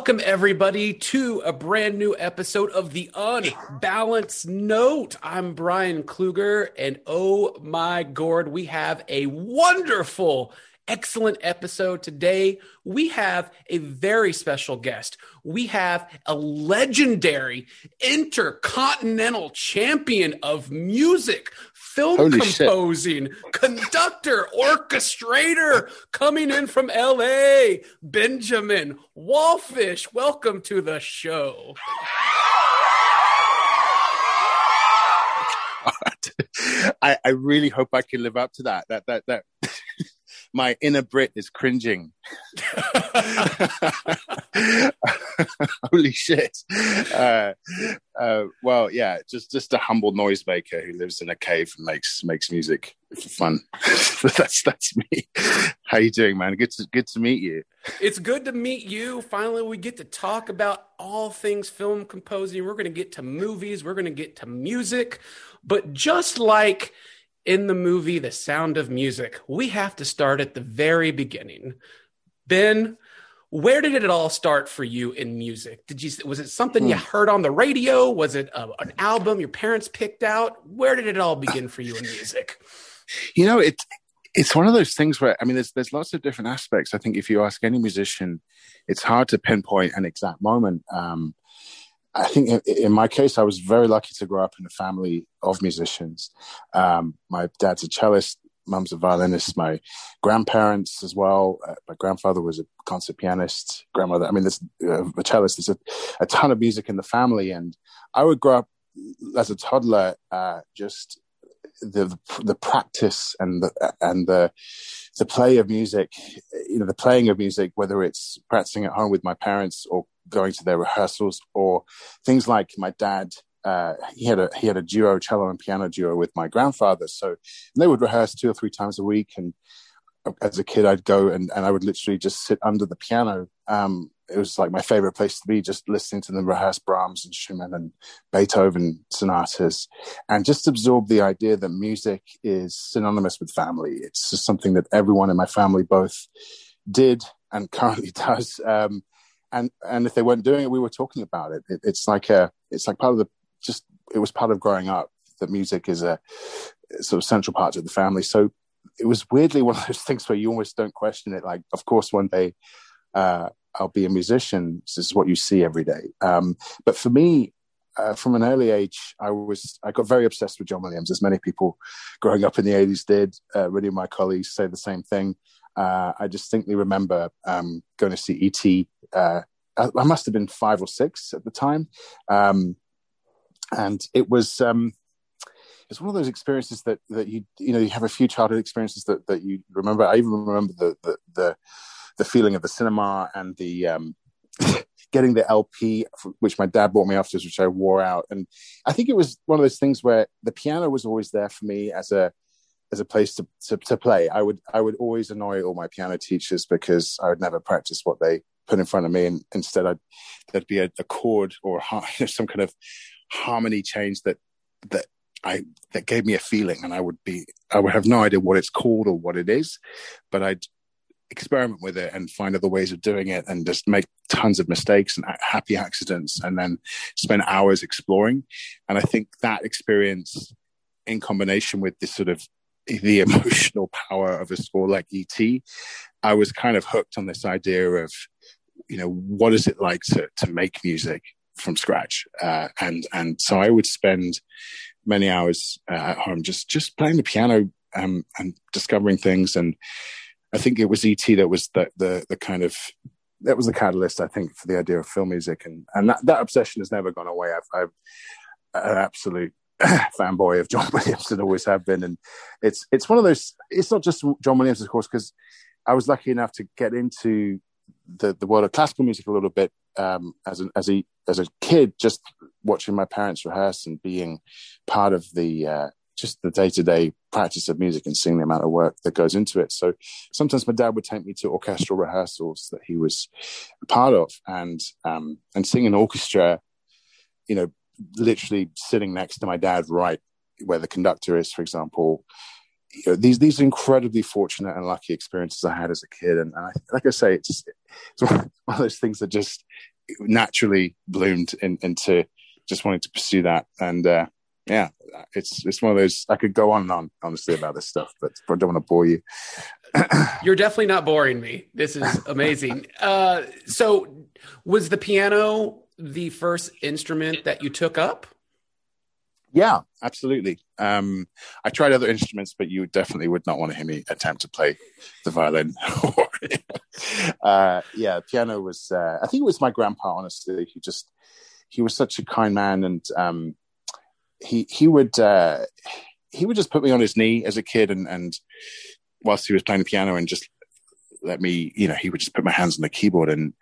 Welcome, everybody, to a brand new episode of The Unbalanced Note. I'm Brian Kluger, and oh my god, we have a wonderful, excellent episode today. We have a very special guest. We have a legendary intercontinental champion of music film Holy composing, conductor, orchestrator, coming in from LA, Benjamin Wallfisch. Welcome to the show. I, I really hope I can live up to that. That that that my inner Brit is cringing. Holy shit! Uh, uh, well, yeah, just just a humble noisemaker who lives in a cave and makes makes music for fun. that's that's me. How you doing, man? Good to good to meet you. It's good to meet you. Finally, we get to talk about all things film composing. We're going to get to movies. We're going to get to music, but just like in the movie The Sound of Music, we have to start at the very beginning. Ben, where did it all start for you in music? Did you was it something you Hmm. heard on the radio? Was it a, an album your parents picked out? Where did it all begin for you in music? You know, it it's one of those things where I mean, there's there's lots of different aspects. I think if you ask any musician, it's hard to pinpoint an exact moment. Um, I think in, my case, I was very lucky to grow up in a family of musicians. Um, my dad's a cellist, mum's a violinist, my grandparents as well. Uh, my grandfather was a concert pianist, grandmother. I mean, there's uh, a cellist. There's a, a ton of music in the family, and I would grow up as a toddler, uh, just the, the the practice and the and the the play of music, you know, the playing of music, whether it's practicing at home with my parents or going to their rehearsals, or things like my dad. Uh, he had a he had a duo, cello and piano duo with my grandfather. So they would rehearse two or three times a week. And as a kid, I'd go and, and I would literally just sit under the piano. Um, it was like my favorite place to be, just listening to them rehearse Brahms and Schumann and Beethoven sonatas, and just absorb the idea that music is synonymous with family. It's just something that everyone in my family both did and currently does. Um, and and if they weren't doing it, we were talking about it. it. It's like a, it's like part of the, just it was part of growing up that music is a sort of central part of the family. So it was weirdly one of those things where you almost don't question it. Like, of course, one day uh, I'll be a musician. This is what you see every day. Um, but for me, uh, from an early age, I was I got very obsessed with John Williams, as many people growing up in the '80s did. Uh, many of my colleagues say the same thing. Uh, I distinctly remember um, going to see E.T. Uh, I, I must have been five or six at the time, um, and it was um, it's one of those experiences that that you you know you have a few childhood experiences that that you remember. I even remember the the the, the feeling of the cinema and the um, getting the LP, which my dad bought me afterwards, which I wore out. And I think it was one of those things where the piano was always there for me as a as a place to, to, to play. I would I would always annoy all my piano teachers because I would never practice what they put in front of me, and instead I'd, there'd be a, a chord or a, some kind of harmony change that that I that gave me a feeling, and I would be I would have no idea what it's called or what it is, but I'd experiment with it and find other ways of doing it and just make tons of mistakes and happy accidents and then spend hours exploring and i think that experience in combination with this sort of the emotional power of a score like et i was kind of hooked on this idea of you know what is it like to to make music from scratch? Uh, and and so i would spend many hours uh, at home just just playing the piano um, and discovering things. And I think it was ET that was the, the the kind of that was the catalyst I think for the idea of film music. And and that, that obsession has never gone away. I've, I've an absolute fanboy of John Williams and always have been, and it's it's one of those. It's not just John Williams, of course, because I was lucky enough to get into the the world of classical music a little bit um, as an as a as a kid, just watching my parents rehearse and being part of the uh, just the day to day practice of music and seeing the amount of work that goes into it. So sometimes my dad would take me to orchestral rehearsals that he was a part of, and um, and sing an orchestra. You know, literally sitting next to my dad, right where the conductor is, for example. you know, these these incredibly fortunate and lucky experiences I had as a kid, and, and I, like I say, it's it's one of those things that just naturally bloomed in, into just wanting to pursue that. And uh, yeah, it's it's one of those. I could go on and on honestly about this stuff, but I don't want to bore you. You're definitely not boring me. This is amazing. uh, so, was the piano the first instrument that you took up? Yeah, absolutely. Um, I tried other instruments, but you definitely would not want to hear me attempt to play the violin. uh, yeah, piano was. Uh, I think it was my grandpa. Honestly, he just he was such a kind man, and um, he he would uh, he would just put me on his knee as a kid, and and whilst he was playing the piano, and just let me, you know, he would just put my hands on the keyboard. And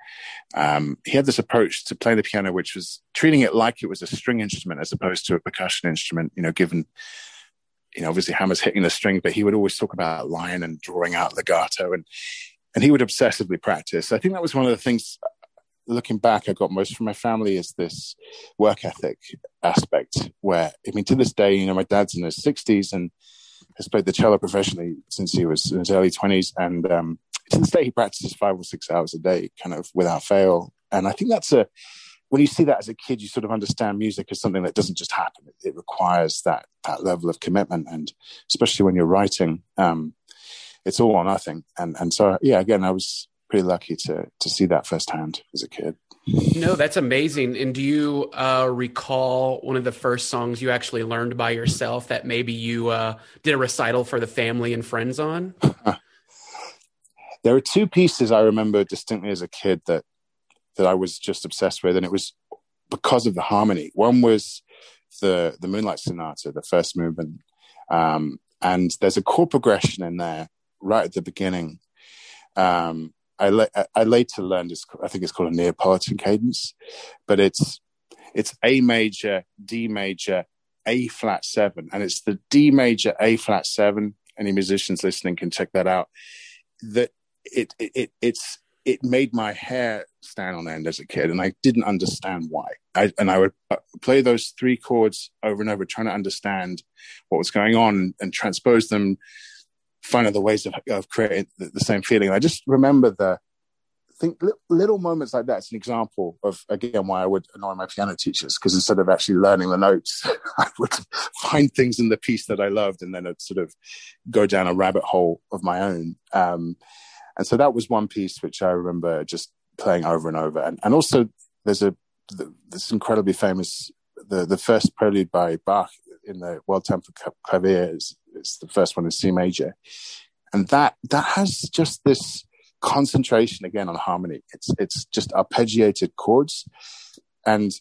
um, he had this approach to playing the piano, which was treating it like it was a string instrument as opposed to a percussion instrument, you know, given, you know, obviously Hammer's hitting the string, but he would always talk about line and drawing out legato. And, and he would obsessively practice. I think that was one of the things looking back, I got most from my family is this work ethic aspect where, I mean, to this day, you know, my dad's in his 60s and has played the cello professionally since he was in his early 20s. And um, to this day, he practices five or six hours a day, kind of without fail. And I think that's a when you see that as a kid, you sort of understand music as something that doesn't just happen. It, it requires that that level of commitment, and especially when you're writing, um, it's all or nothing. And and so yeah, again, I was pretty lucky to to see that firsthand as a kid. No, that's amazing. And do you uh, recall one of the first songs you actually learned by yourself that maybe you uh, did a recital for the family and friends on? There are two pieces I remember distinctly as a kid that that I was just obsessed with, and it was because of the harmony. One was the the Moonlight Sonata, the first movement, um, and there's a chord progression in there right at the beginning. Um, I, I later learned, it's, I think it's called a Neapolitan cadence, but it's it's A major, D major, A flat seven, and it's the D major, A flat seven. Any musicians listening can check that out. That it, it, it it's it made my hair stand on end as a kid, and I didn't understand why. I, and I would uh, play those three chords over and over, trying to understand what was going on and transpose them, find other ways of, of creating the, the same feeling. I just remember the think little moments like that's an example of again why I would annoy my piano teachers because instead of actually learning the notes, I would find things in the piece that I loved and then I'd sort of go down a rabbit hole of my own. Um, and so that was one piece which I remember just playing over and over. And, and also there's a, this incredibly famous, the, the first prelude by Bach in the Well-Tempered Clavier is, is the first one in C major. And that, that has just this concentration again on harmony. It's, it's just arpeggiated chords and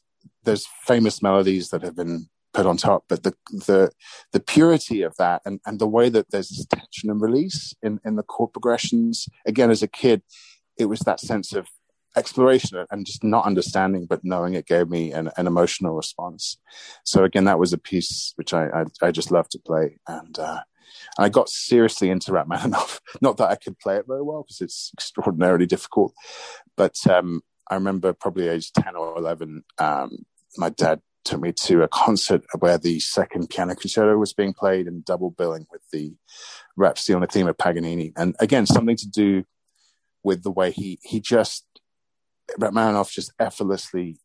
there's famous melodies that have been put on top, but the the the purity of that and, and the way that there's this tension and release in, in the chord progressions. Again, as a kid, it was that sense of exploration and just not understanding, but knowing it gave me an, an emotional response. So again, that was a piece which I I, I just love to play, and uh, and I got seriously into Rachmaninoff. Not that I could play it very well because it's extraordinarily difficult, but um, I remember probably age ten or eleven. Um, my dad took me to a concert where the second piano concerto was being played and double billing with the Rhapsody on the theme of Paganini. And again, something to do with the way he he just Rachmaninoff just effortlessly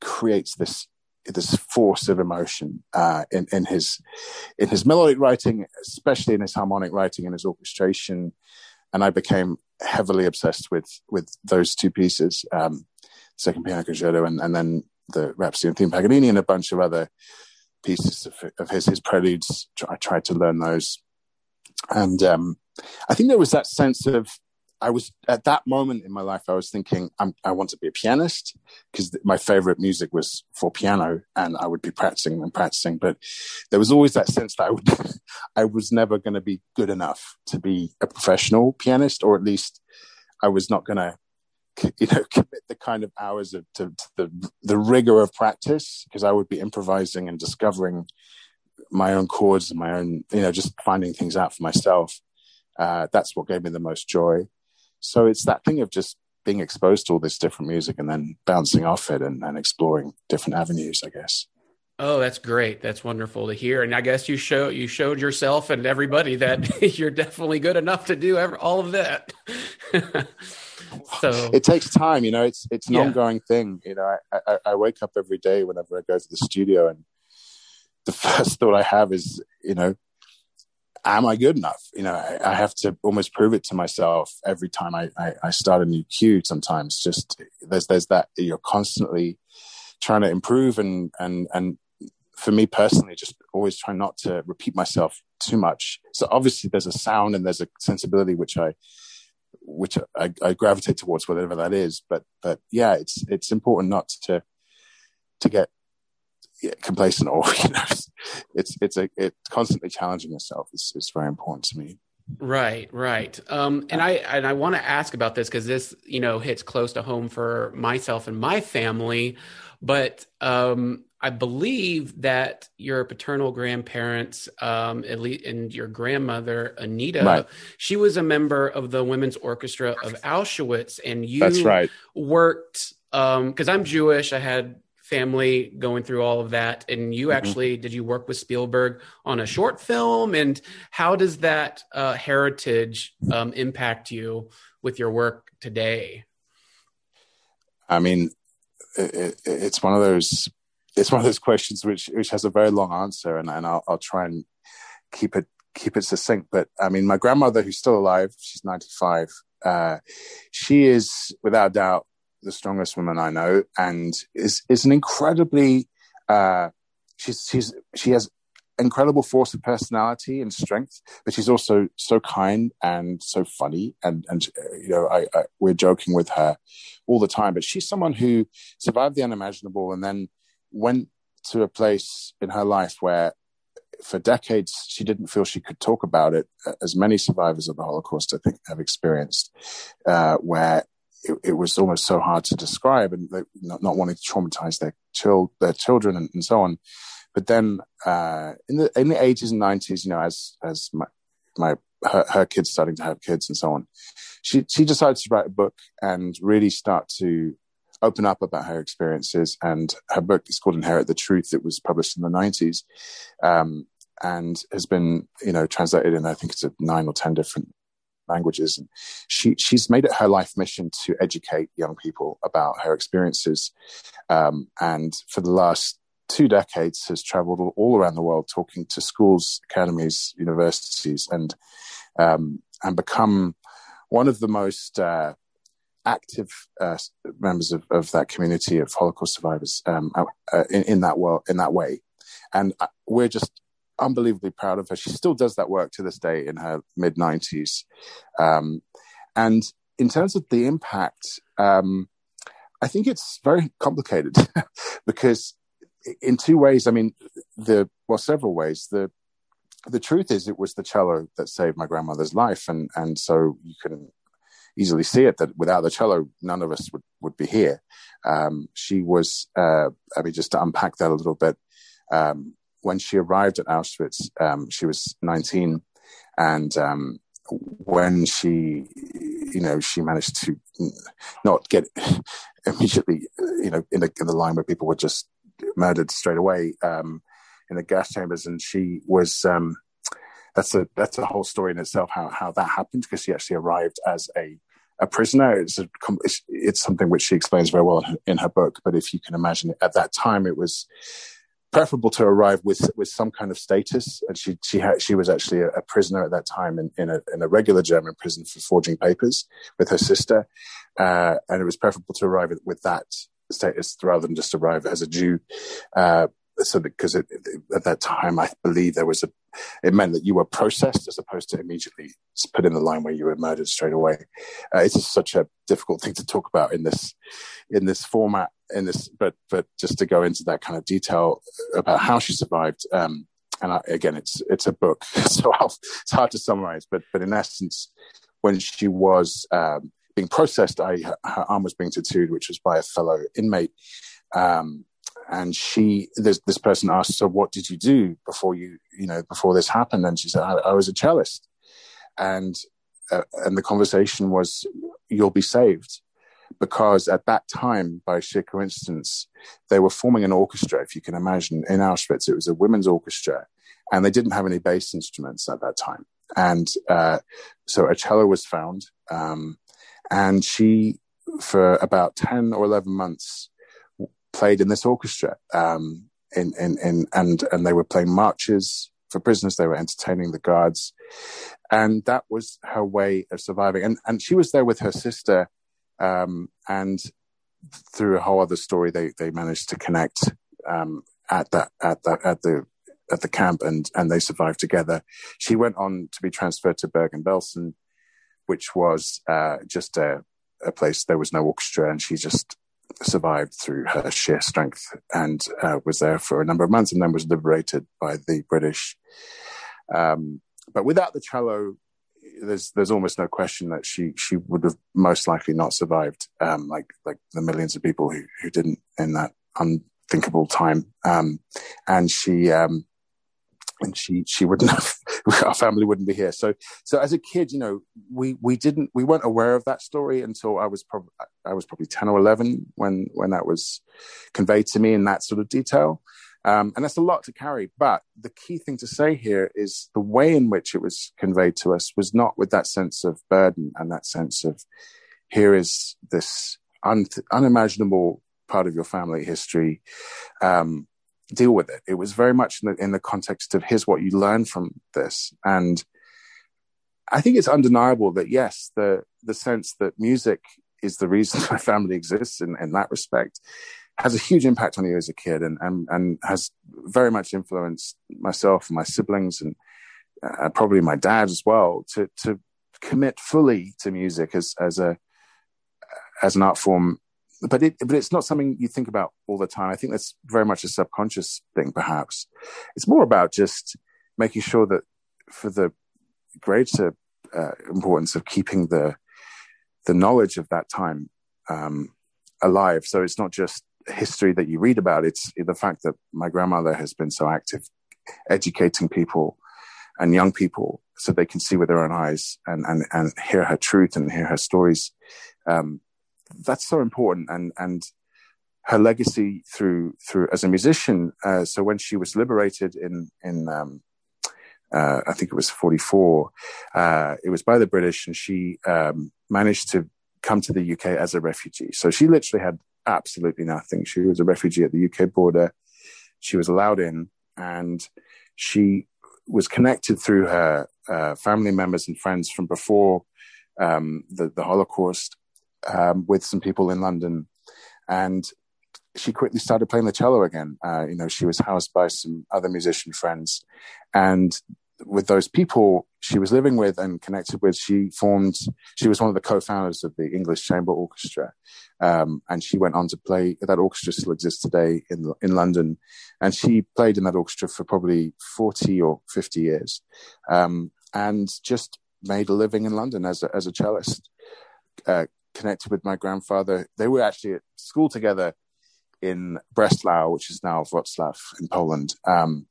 creates this this force of emotion uh, in in his in his melodic writing, especially in his harmonic writing and his orchestration. And I became heavily obsessed with with those two pieces, um, second piano concerto, and, and then the Rhapsody and Theme Paganini and a bunch of other pieces of, of his, his preludes. I tried to learn those. And um, I think there was that sense of, I was at that moment in my life, I was thinking, i want to be a pianist because my favorite music was for piano and I would be practicing and practicing. But there was always that sense that I would, I was never going to be good enough to be a professional pianist, or at least I was not going to you know commit the kind of hours of, to, to the the rigor of practice because I would be improvising and discovering my own chords and my own you know just finding things out for myself. Uh, that's what gave me the most joy. So it's that thing of just being exposed to all this different music and then bouncing off it and, and exploring different avenues, I guess. Oh, that's great. That's wonderful to hear. And I guess you show you showed yourself and everybody that you're definitely good enough to do all of that. so it takes time, you know. It's it's an yeah. ongoing thing. You know, I, I, I wake up every day whenever I go to the studio, and the first thought I have is, you know, am I good enough? You know, I, I have to almost prove it to myself every time I, I, I start a new cue. Sometimes, just there's there's that you're constantly trying to improve and and and for me personally, just always try not to repeat myself too much. So obviously, there's a sound and there's a sensibility which I which I, I gravitate towards, whatever that is. But but yeah, it's it's important not to to get complacent or you know it's it's a it's constantly challenging yourself is is very important to me. Right, right. Um, and I and I want to ask about this because this, you know, hits close to home for myself and my family. But um, I believe that your paternal grandparents, um, at least, and your grandmother Anita, right. she was a member of the Women's Orchestra of Auschwitz, and you That's right. worked because um, I'm Jewish. I had family going through all of that, and you mm-hmm. actually did you work with Spielberg on a short film? And how does that uh, heritage um, impact you with your work today? I mean, it, it's one of those it's one of those questions which which has a very long answer, and, and I'll, I'll try and keep it keep it succinct. But I mean, my grandmother, who's still alive, she's ninety five. Uh, she is without doubt the strongest woman I know, and is is an incredibly uh, she's she's she has incredible force of personality and strength, but she's also so kind and so funny. And and you know, I, I, we're joking with her all the time. But she's someone who survived the unimaginable and then went to a place in her life where for decades she didn't feel she could talk about it as many survivors of the holocaust i think have experienced uh, where it, it, was almost so hard to describe and not, not wanting to traumatize their, chil- their children and, and, so on. But then uh, in the in the 80s and 90s you know as as my my her, her kids starting to have kids and so on she she decided to write a book and really start to open up about her experiences. And her book is called Inherit the Truth. It was published in the 90s um, and has been, you know, translated in, I think it's nine or 10 different languages. And she, she's made it her life mission to educate young people about her experiences. Um, and for the last two decades has traveled all around the world talking to schools, academies, universities, and um, and become one of the most uh, active uh, members of, of that community of Holocaust survivors um, uh, in, in, that world, in that way. And uh, we're just unbelievably proud of her. She still does that work to this day in her mid 90s. Um, and in terms of the impact, um, I think it's very complicated because in two ways, I mean, the well, several ways. The the truth is, it was the cello that saved my grandmother's life, and and so you can easily see it that without the cello, none of us would, would be here. Um, she was, uh, I mean, just to unpack that a little bit, um, when she arrived at Auschwitz, um, she was 19. And um, when she, you know, she managed to not get immediately, you know, in the, in the line where people were just murdered straight away um, in the gas chambers. And she was, um, that's a that's a whole story in itself how how that happened because she actually arrived as a a prisoner. It's, a, it's, something which she explains very well in her, in her, book. But if you can imagine, it, at that time, it was preferable to arrive with with some kind of status. And she she had, she was actually a, a, prisoner at that time in in a, in a regular German prison for forging papers with her sister, uh, and it was preferable to arrive with that status rather than just arrive as a Jew. Uh, so because at that time I believe there was a it meant that you were processed as opposed to immediately put in the line where you were murdered straight away. Uh, it's just such a difficult thing to talk about in this in this format. In this, but but just to go into that kind of detail about how she survived. Um, and I, again, it's it's a book, so I'll, it's hard to summarize. But but in essence, when she was um, being processed, I, her arm was being tattooed, which was by a fellow inmate. Um, and she this this person asked so what did you do before you you know before this happened and she said i, I was a cellist and uh, and the conversation was you'll be saved because at that time, by sheer coincidence, they were forming an orchestra. If you can imagine, in Auschwitz, it was a women's orchestra, and they didn't have any bass instruments at that time. And uh, so a cello was found, um, and she, for about ten or eleven months, played in this orchestra. Um, in, in, in, and and they were playing marches for prisoners. They were entertaining the guards, and that was her way of surviving. And and she was there with her sister, um, and through a whole other story, they they managed to connect um, at that at that at the at the camp, and and they survived together. She went on to be transferred to Bergen Belsen, which was uh, just a a place there was no orchestra, and she just survived through her sheer strength and uh, was there for a number of months and then was liberated by the British. Um, but without the cello, there's there's almost no question that she she would have most likely not survived, um, like like the millions of people who who didn't in that unthinkable time. Um, and she um, and she she wouldn't have our family wouldn't be here. So so as a kid you know we we didn't we weren't aware of that story until i was probably i was probably 10 or 11 when when that was conveyed to me in that sort of detail. Um, and that's a lot to carry but the key thing to say here is the way in which it was conveyed to us was not with that sense of burden and that sense of here is this un- unimaginable part of your family history. Um, deal with it. It was very much in the, in the context of here's what you learn from this. And I think it's undeniable that yes, the the sense that music is the reason my family exists in, in that respect has a huge impact on you as a kid and, and, and has very much influenced myself and my siblings and uh, probably my dad as well to, to commit fully to music as, as a, as an art form but it but it's not something you think about all the time. I think that's very much a subconscious thing, perhaps. It's more about just making sure that for the greater uh, importance of keeping the the knowledge of that time um, alive. So it's not just history that you read about; it's the fact that my grandmother has been so active, educating people and young people so they can see with their own eyes and and and hear her truth and hear her stories. Um, that's so important and and her legacy through through as a musician. Uh, so when she was liberated in in um, uh, I think it was 44, uh, it was by the British, and she um, managed to come to the UK as a refugee. So she literally had absolutely nothing. She was a refugee at the UK border. She was allowed in, and she was connected through her uh, family members and friends from before um, the, the Holocaust um, with some people in London, and she quickly started playing the cello again. Uh, you know, she was housed by some other musician friends, and with those people she was living with and connected with, she formed. She was one of the co-founders of the English Chamber Orchestra, um, and she went on to play. That orchestra still exists today in in London, and she played in that orchestra for probably forty or fifty years, um, and just made a living in London as a, as a cellist. Uh, connected with my grandfather. They were actually at school together in Breslau, which is now Wrocław in Poland. Um,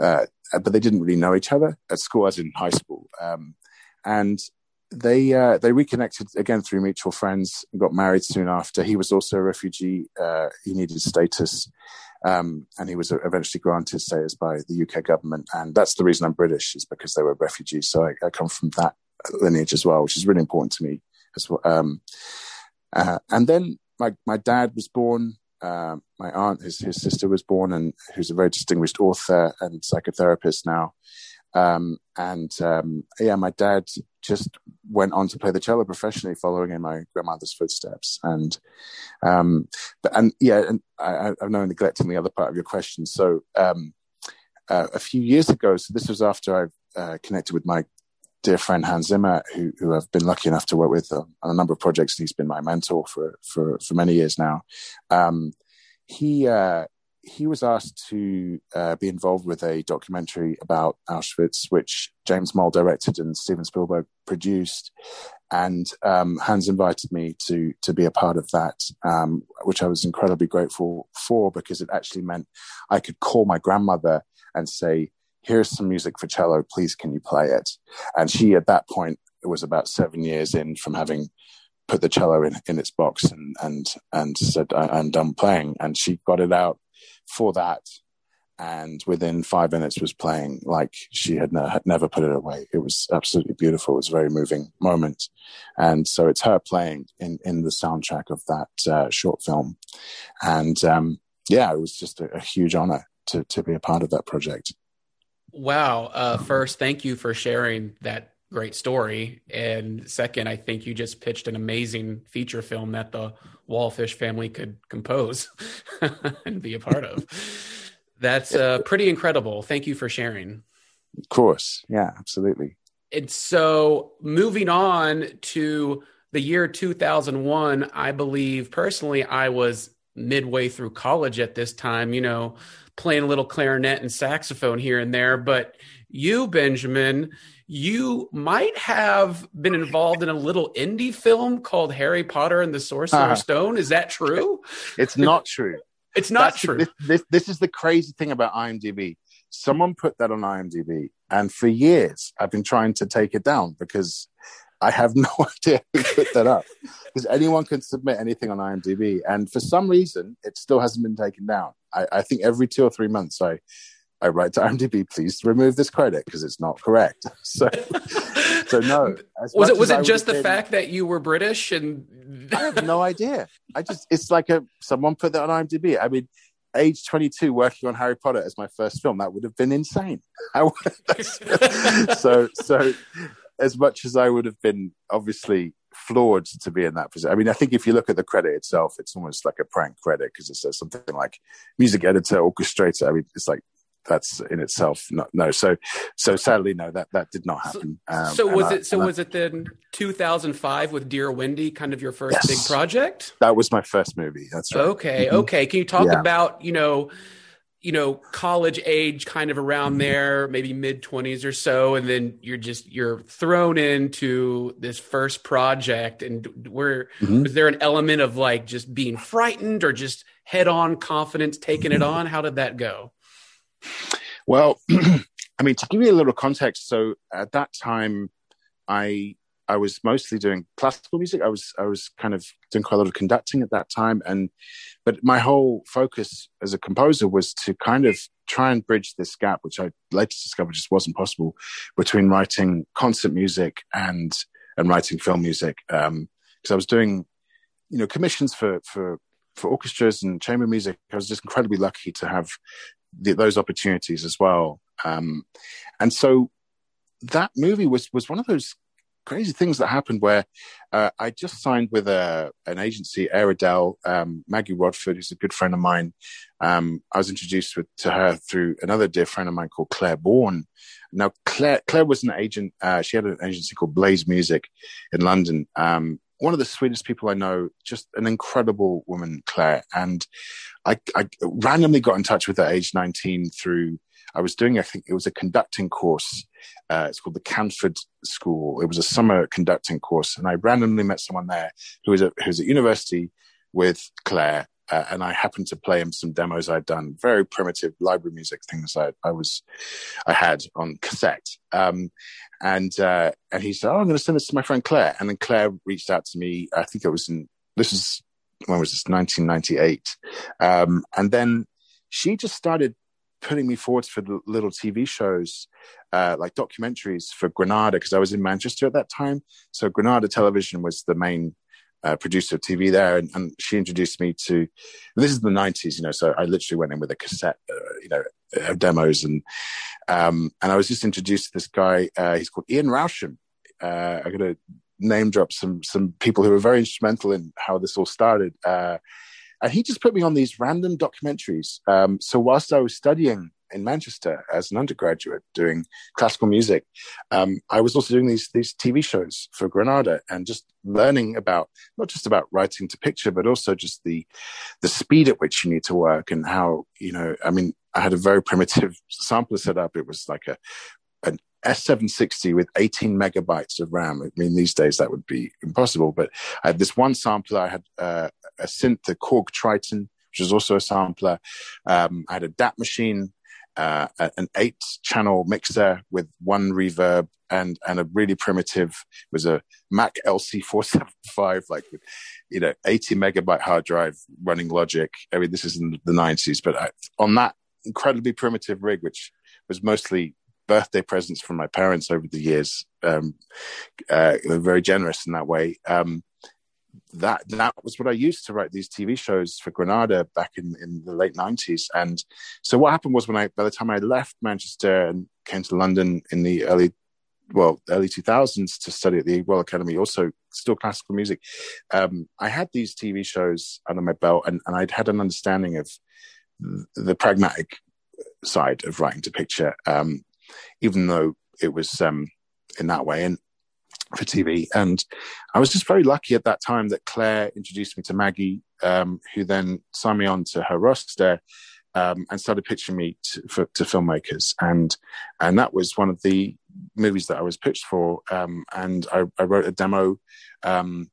uh, but they didn't really know each other at school, as in high school. Um, and they uh, they reconnected again through mutual friends. And got married soon after. He was also a refugee. Uh, he needed status, um, and he was eventually granted status by the UK government. And that's the reason I'm British is because they were refugees. So I, I come from that lineage as well, which is really important to me as well. Um, uh, and then my my dad was born. Uh, my aunt, his his sister, was born, and who's a very distinguished author and psychotherapist now. Um, and um, yeah, my dad just went on to play the cello professionally, following in my grandmother's footsteps. And um, but and yeah, and I, I'm now neglecting the other part of your question. So um, uh, a few years ago, so this was after I uh, connected with my dear friend Hans Zimmer, who, who I've been lucky enough to work with on a number of projects. He's been my mentor for for, for many years now. Um, he uh, he was asked to uh, be involved with a documentary about Auschwitz, which James Moll directed and Steven Spielberg produced. And um, Hans invited me to to be a part of that, um, which I was incredibly grateful for because it actually meant I could call my grandmother and say, here's some music for cello. Please, can you play it? And she, at that point, was about seven years in from having put the cello in, in its box and and and said I'm done playing, and she got it out for that, and within five minutes was playing like she had, had never put it away. It was absolutely beautiful. It was a very moving moment, and so it's her playing in in the soundtrack of that uh, short film, and um, yeah, it was just a, a huge honor to to be a part of that project. Wow. Uh, first, thank you for sharing that great story. And second, I think you just pitched an amazing feature film that the Wallfisch family could compose and be a part of. That's uh, pretty incredible. Thank you for sharing. Of course. Yeah, absolutely. And so moving on to the year 2001, I believe personally, I was midway through college at this time, you know, playing a little clarinet and saxophone here and there. But you, Benjamin, you might have been involved in a little indie film called Harry Potter and the Sorcerer's uh, Stone. Is that true? It's not true. it's not That's true. This, this is the crazy thing about IMDb. Someone put that on IMDb, and for years I've been trying to take it down because I have no idea who put that up. because anyone can submit anything on IMDb, and for some reason, it still hasn't been taken down. I, I think every two or three months, I I write to IMDb, please remove this credit because it's not correct. So, so no. Was it was it just the been, fact that you were British and? I have no idea. I just it's like a someone put that on IMDb. I mean, age 22 working on Harry Potter as my first film that would have been insane. so so as much as I would have been obviously floored to be in that position. I mean, I think if you look at the credit itself, it's almost like a prank credit because it says something like music editor, orchestrator. I mean, it's like that's in itself not, no so so sadly no that that did not happen um, so was I, it so was I, it then 2005 with dear wendy kind of your first yes, big project that was my first movie that's right okay mm-hmm. okay can you talk yeah. about you know you know college age kind of around mm-hmm. there maybe mid 20s or so and then you're just you're thrown into this first project and where mm-hmm. was there an element of like just being frightened or just head on confidence taking it on how did that go well, I mean, to give you a little context, so at that time, I I was mostly doing classical music. I was I was kind of doing quite a lot of conducting at that time, and but my whole focus as a composer was to kind of try and bridge this gap, which I later discovered just wasn't possible, between writing concert music and and writing film music. Because um, I was doing, you know, commissions for for for orchestras and chamber music. I was just incredibly lucky to have the, those opportunities as well. Um, and so that movie was was one of those crazy things that happened where uh, I just signed with a, an agency, Air-Edel, um, Maggie Rodford, who's a good friend of mine. Um, I was introduced with, to her through another dear friend of mine called Claire Bourne. Now, Claire, Claire was an agent. Uh, she had an agency called Blaze Music in London. Um, one of the sweetest people I know, just an incredible woman, Claire. And I, I randomly got in touch with her at age 19 through, I was doing, I think it was a conducting course. Uh, it's called the Canford School. It was a summer conducting course. And I randomly met someone there who was at, who was at university with Claire. Uh, and I happened to play him some demos I'd done, very primitive library music things I, I was, I had on cassette. Um, and uh, and he said, "Oh, I'm going to send this to my friend Claire." And then Claire reached out to me. I think it was in this is when was this 1998 um, and then she just started putting me forwards for the little tv shows uh, like documentaries for granada because i was in manchester at that time so granada television was the main uh, producer of tv there and, and, she introduced me to this is the 90s you know so i literally went in with a cassette uh, you know uh, demos and um, and i was just introduced to this guy uh, he's called ian rousham uh, i'm going to name drop some some people who were very instrumental in how this all started. And he just put me on these random documentaries. Um, so whilst I was studying in Manchester as an undergraduate doing classical music, um, I was also doing these these TV shows for Granada and just learning about not just about writing to picture, but also just the the speed at which you need to work and how you know. I mean, I had a very primitive sampler set up. It was like a S760 with 18 megabytes of RAM. I mean, these days that would be impossible. But I had this one sampler. I had uh, a synth, the Korg Triton, which was also a sampler. Um, I had a DAT machine, uh, an eight channel mixer with one reverb and and a really primitive was a Mac LC475 like you know 80 megabyte hard drive running Logic. I mean this is in the 90s, but I, on that incredibly primitive rig, which was mostly birthday presents from my parents over the years. Um, uh, they're very generous in that way. Um, that that was what I used to write these TV shows for Granada back in, in the late nineties. And so what happened was when I by the time I left Manchester and came to London in the early well early two thousands to study at the Royal Academy, also still classical music. Um, I had these TV shows under my belt, and, and I'd had an understanding of the pragmatic side of writing to picture, um, even though it was um, in that way. And for TV. And I was just very lucky at that time that Claire introduced me to Maggie, um, who then signed me on to her roster um, and started pitching me to, for, to, filmmakers. And and that was one of the movies that I was pitched for. Um, and I, I, wrote a demo um,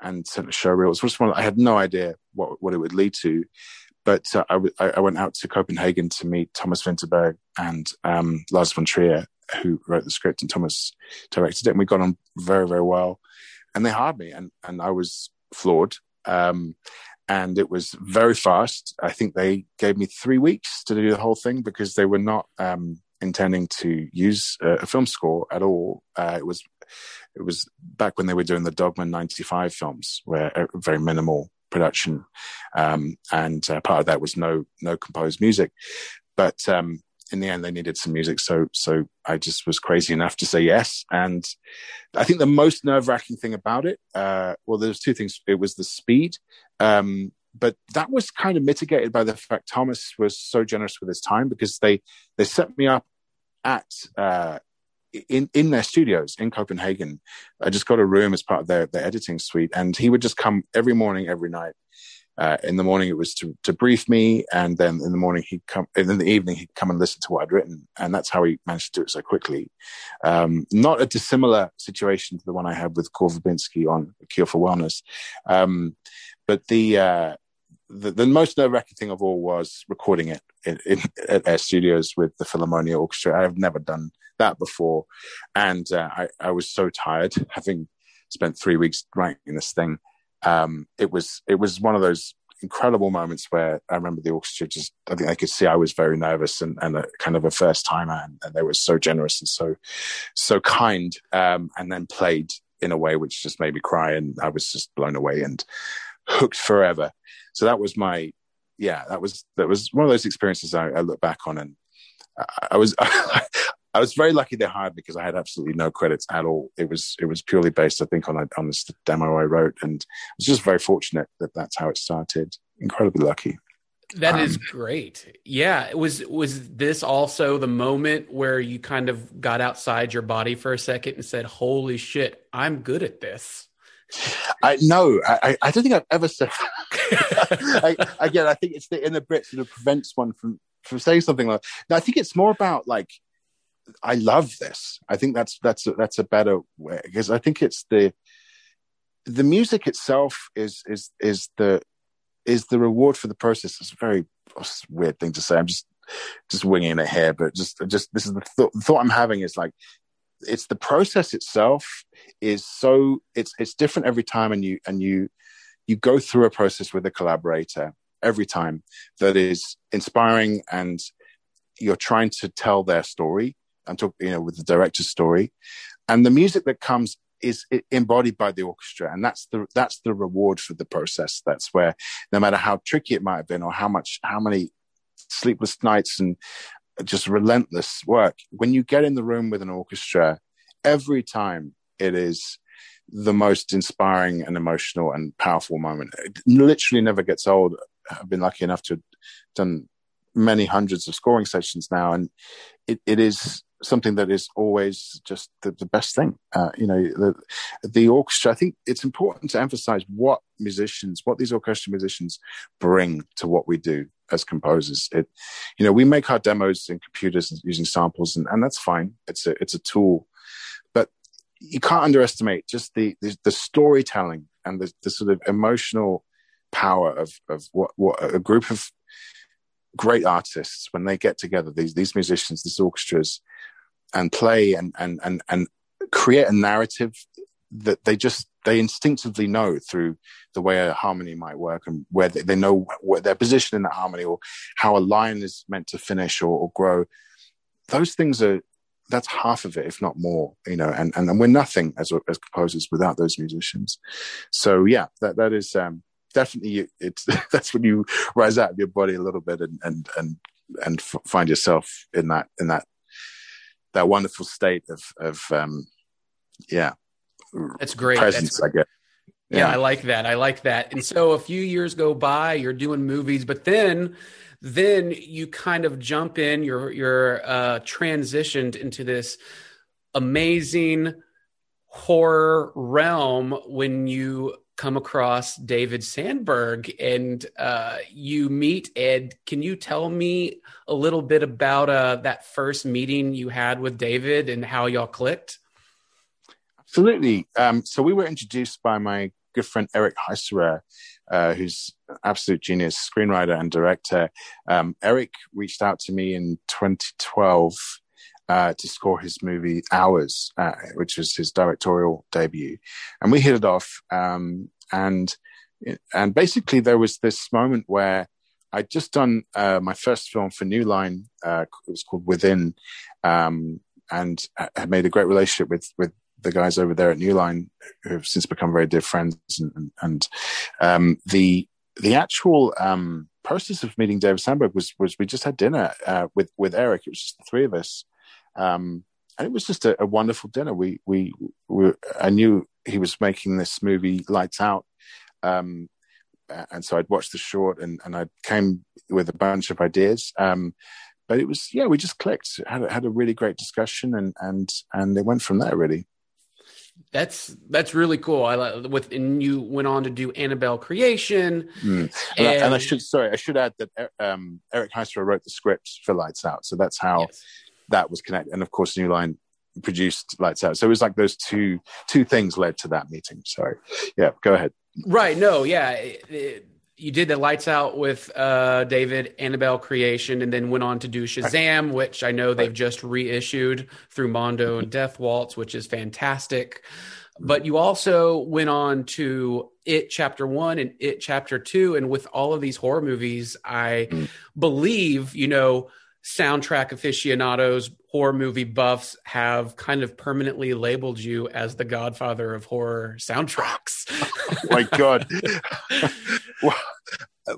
and sent a show reel. It was just one I had no idea what what it would lead to. But uh, I, I, went out to Copenhagen to meet Thomas Vinterberg and um, Lars von Trier, who wrote the script and Thomas directed it, and we got on very very well. And they hired me, and and I was floored. Um, and it was very fast. I think they gave me three weeks to do the whole thing because they were not um, intending to use a, a, film score at all. Uh, it was it was back when they were doing the Dogma '95 films, where uh, very minimal production, um, and uh, part of that was no no composed music. But um, in the end, they needed some music, so so I just was crazy enough to say yes. And I think the most nerve wracking thing about it, uh, well, there's two things. It was the speed, um, but that was kind of mitigated by the fact Thomas was so generous with his time because they they set me up at. Uh, in in their studios in Copenhagen, I just got a room as part of their, their editing suite, and he would just come every morning, every night, uh, in the morning it was to, to brief me and then in the morning he'd come and in the evening he'd come and listen to what i'd written and that's how he managed to do it so quickly. Um, not a dissimilar situation to the one i had with Gore Verbinski on cure for wellness. Um, but the, uh, the, the most nerve-wracking thing of all was recording it in, in, at Air Studios with the Philharmonia Orchestra. I've never done that before, and uh, I, I was so tired having spent three weeks writing this thing. Um, it was it was one of those incredible moments where I remember the orchestra just I think they could see I was very nervous and, and a kind of a first timer and, and, they were so generous and so so kind um, and then played in a way which just made me cry and I was just blown away. And hooked forever. So that was my yeah that was that was one of those experiences I, I look back on and I, I was I was very lucky they hired me because I had absolutely no credits at all. It was it was purely based, I think, on a, on this demo I wrote, and I was just very fortunate that that's how it started. Incredibly lucky. That um, is great. Yeah, It was was this also the moment where you kind of got outside your body for a second and said, "Holy shit, I'm good at this." I no, I, I don't think I've ever said. I, again, I think it's the inner Brits that prevents one from from saying something like. I think it's more about like I love this. I think that's that's a, that's a better way because I think it's the the music itself is is is the is the reward for the process. It's a very oh, weird thing to say. I'm just just winging it here, but just just this is the, th- the thought I'm having is like it's the process itself is so it's it's different every time, and you and you you go through a process with a collaborator every time that is inspiring and you're trying to tell their story I'm talking, you know, with the director's story, and the music that comes is embodied by the orchestra, and that's the that's the reward for the process. That's where, no matter how tricky it might have been, or how much, how many sleepless nights and just relentless work, when you get in the room with an orchestra, every time it is the most inspiring and emotional and powerful moment. It literally never gets old. I've been lucky enough to have done many hundreds of scoring sessions now, and it, it is something that is always just the, the best thing. Uh, you know, the, the orchestra. I think it's important to emphasize what musicians, what these orchestra musicians bring to what we do as composers. It, you know, we make our demos in computers using samples, and, and that's fine. It's a it's a tool, but you can't underestimate just the the, the storytelling and the, the sort of emotional power of of what what a group of great artists when they get together, these these musicians, these orchestras, and play and and and and create a narrative that they just they instinctively know through the way a harmony might work and where they, they know what their position in that harmony or how a line is meant to finish or, or, grow. Those things are that's half of it if not more you know and and, and we're nothing as as composers without those musicians. So yeah that that is um definitely it's that's when you rise out of your body a little bit and and and and f- find yourself in that in that that wonderful state of of um yeah that's great. Presence, That's, I guess. Yeah. yeah, I like that. I like that. And so a few years go by, you're doing movies, but then then you kind of jump in, you're you're uh transitioned into this amazing horror realm when you come across David Sandberg and uh, you meet Ed. Can you tell me a little bit about uh, that first meeting you had with David and how y'all clicked? Absolutely. Um, so we were introduced by my good friend Eric Heisserer, uh, who's absolute genius screenwriter and director. Um, Eric reached out to me in 2012 uh, to score his movie Hours, uh, which was his directorial debut, and we hit it off. Um, and and basically, there was this moment where I'd just done uh, my first film for New Line. Uh, it was called Within, um, and had made a great relationship with with the guys over there at New Line, who have since become very dear friends, and, and um, the the actual um, process of meeting David Sandberg was was we just had dinner uh, with with Eric. It was just the three of us, um, and it was just a, a, wonderful dinner. We, we we I knew he was making this movie Lights Out. Um, and so I'd watched the short and, and I came with a bunch of ideas. Um, but it was, yeah, we just clicked, had, had a really great discussion and, and, and it went from there really. That's that's really cool. I like with and you went on to do Annabelle Creation, mm. and, and, I, and, I, should sorry I should add that um, Eric Heisserer wrote the script for Lights Out, so that's how yes. That was connected. And of course, New Line produced Lights Out, so it was like those two two things led to that meeting. Sorry, yeah, go ahead. Right. No. Yeah. It, it, you did the lights out with uh, David Annabelle creation, and then went on to do Shazam, which I know they've just reissued through Mondo and Death Waltz, which is fantastic. But you also went on to It Chapter One and It Chapter Two, and with all of these horror movies, I mm. believe you know soundtrack aficionados, horror movie buffs have kind of permanently labeled you as the godfather of horror soundtracks. oh my God. well,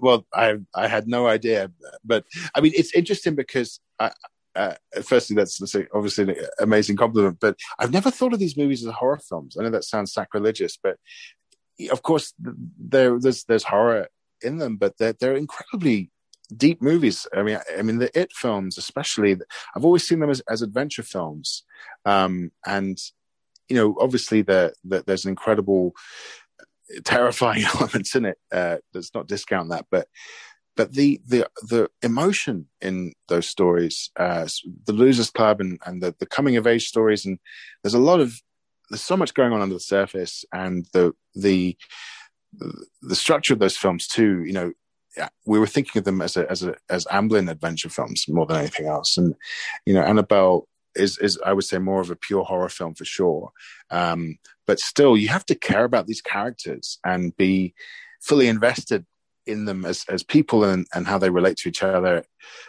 well, I I had no idea, but I mean, it's interesting because I, uh, firstly, that's, that's obviously an amazing compliment, but I've never thought of these movies as horror films. I know that sounds sacrilegious, but of course, there, there's there's horror in them, but they're they're incredibly deep movies. I mean, I mean the It films, especially. I've always seen them as, as adventure films, um, and you know, obviously, the, the, there's an incredible, terrifying elements in it. Uh, let's not discount that, but but the the the emotion in those stories, uh, the Losers Club and and the, the coming of age stories, and there's a lot of there's so much going on under the surface, and the the the structure of those films too. You know, we were thinking of them as a as a as Amblin adventure films more than anything else. And you know, Annabelle is is I would say more of a pure horror film for sure. Um, but still, you have to care about these characters and be fully invested in them as as people and and how they relate to each other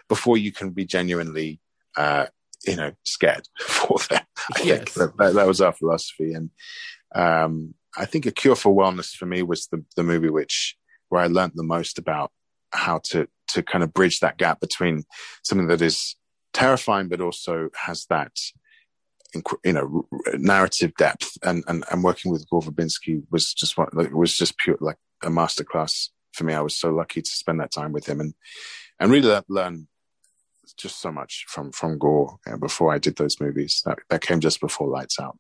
before you can be genuinely. Uh, you know, scared for them. I yes. think that, that, that was our philosophy, and um, I think a cure for wellness for me was the the movie which where I learned the most about how to to kind of bridge that gap between something that is terrifying but also has that you know narrative depth. And and, and working with Gore Verbinski was just one like, was just pure like a masterclass for me. I was so lucky to spend that time with him and and really learn just so much from from Gore you know, before I did those movies. That that came just before Lights Out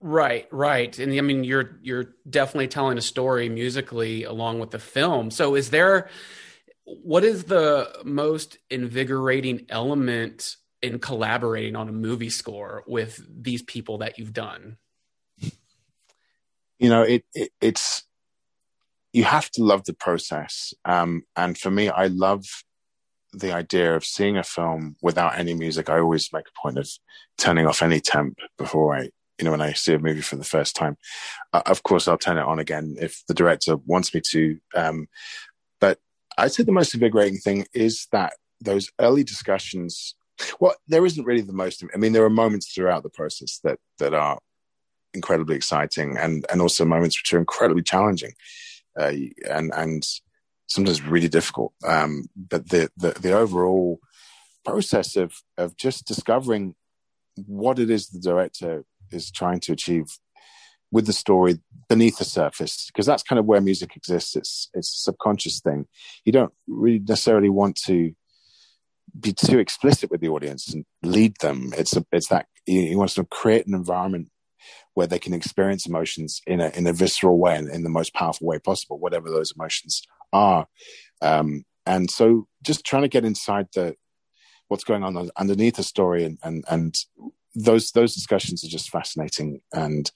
Right, right. And I mean you're you're definitely telling a story musically along with the film. So is there what is the most invigorating element in collaborating on a movie score with these people that you've done? You know, it, it it's you have to love the process. Um, and for me, I love the idea of seeing a film without any music. I always make a point of turning off any temp before I, you know, when I see a movie for the first time. Uh, of course, I'll turn it on again if the director wants me to. Um, but I'd say the most invigorating thing is that those early discussions. Well, there isn't really the most. I mean, there are moments throughout the process that that are incredibly exciting, and and also moments which are incredibly challenging, uh, and and sometimes really difficult. Um, but the, the, the overall process of of just discovering what it is the director is trying to achieve with the story beneath the surface, because that's kind of where music exists. It's it's a subconscious thing. You don't really necessarily want to be too explicit with the audience and lead them. It's a, it's that you, you want to create an environment where they can experience emotions in a in a visceral way and in the most powerful way possible, whatever those emotions are. Um, and so just trying to get inside the what's going on underneath the story and and and those those discussions are just fascinating and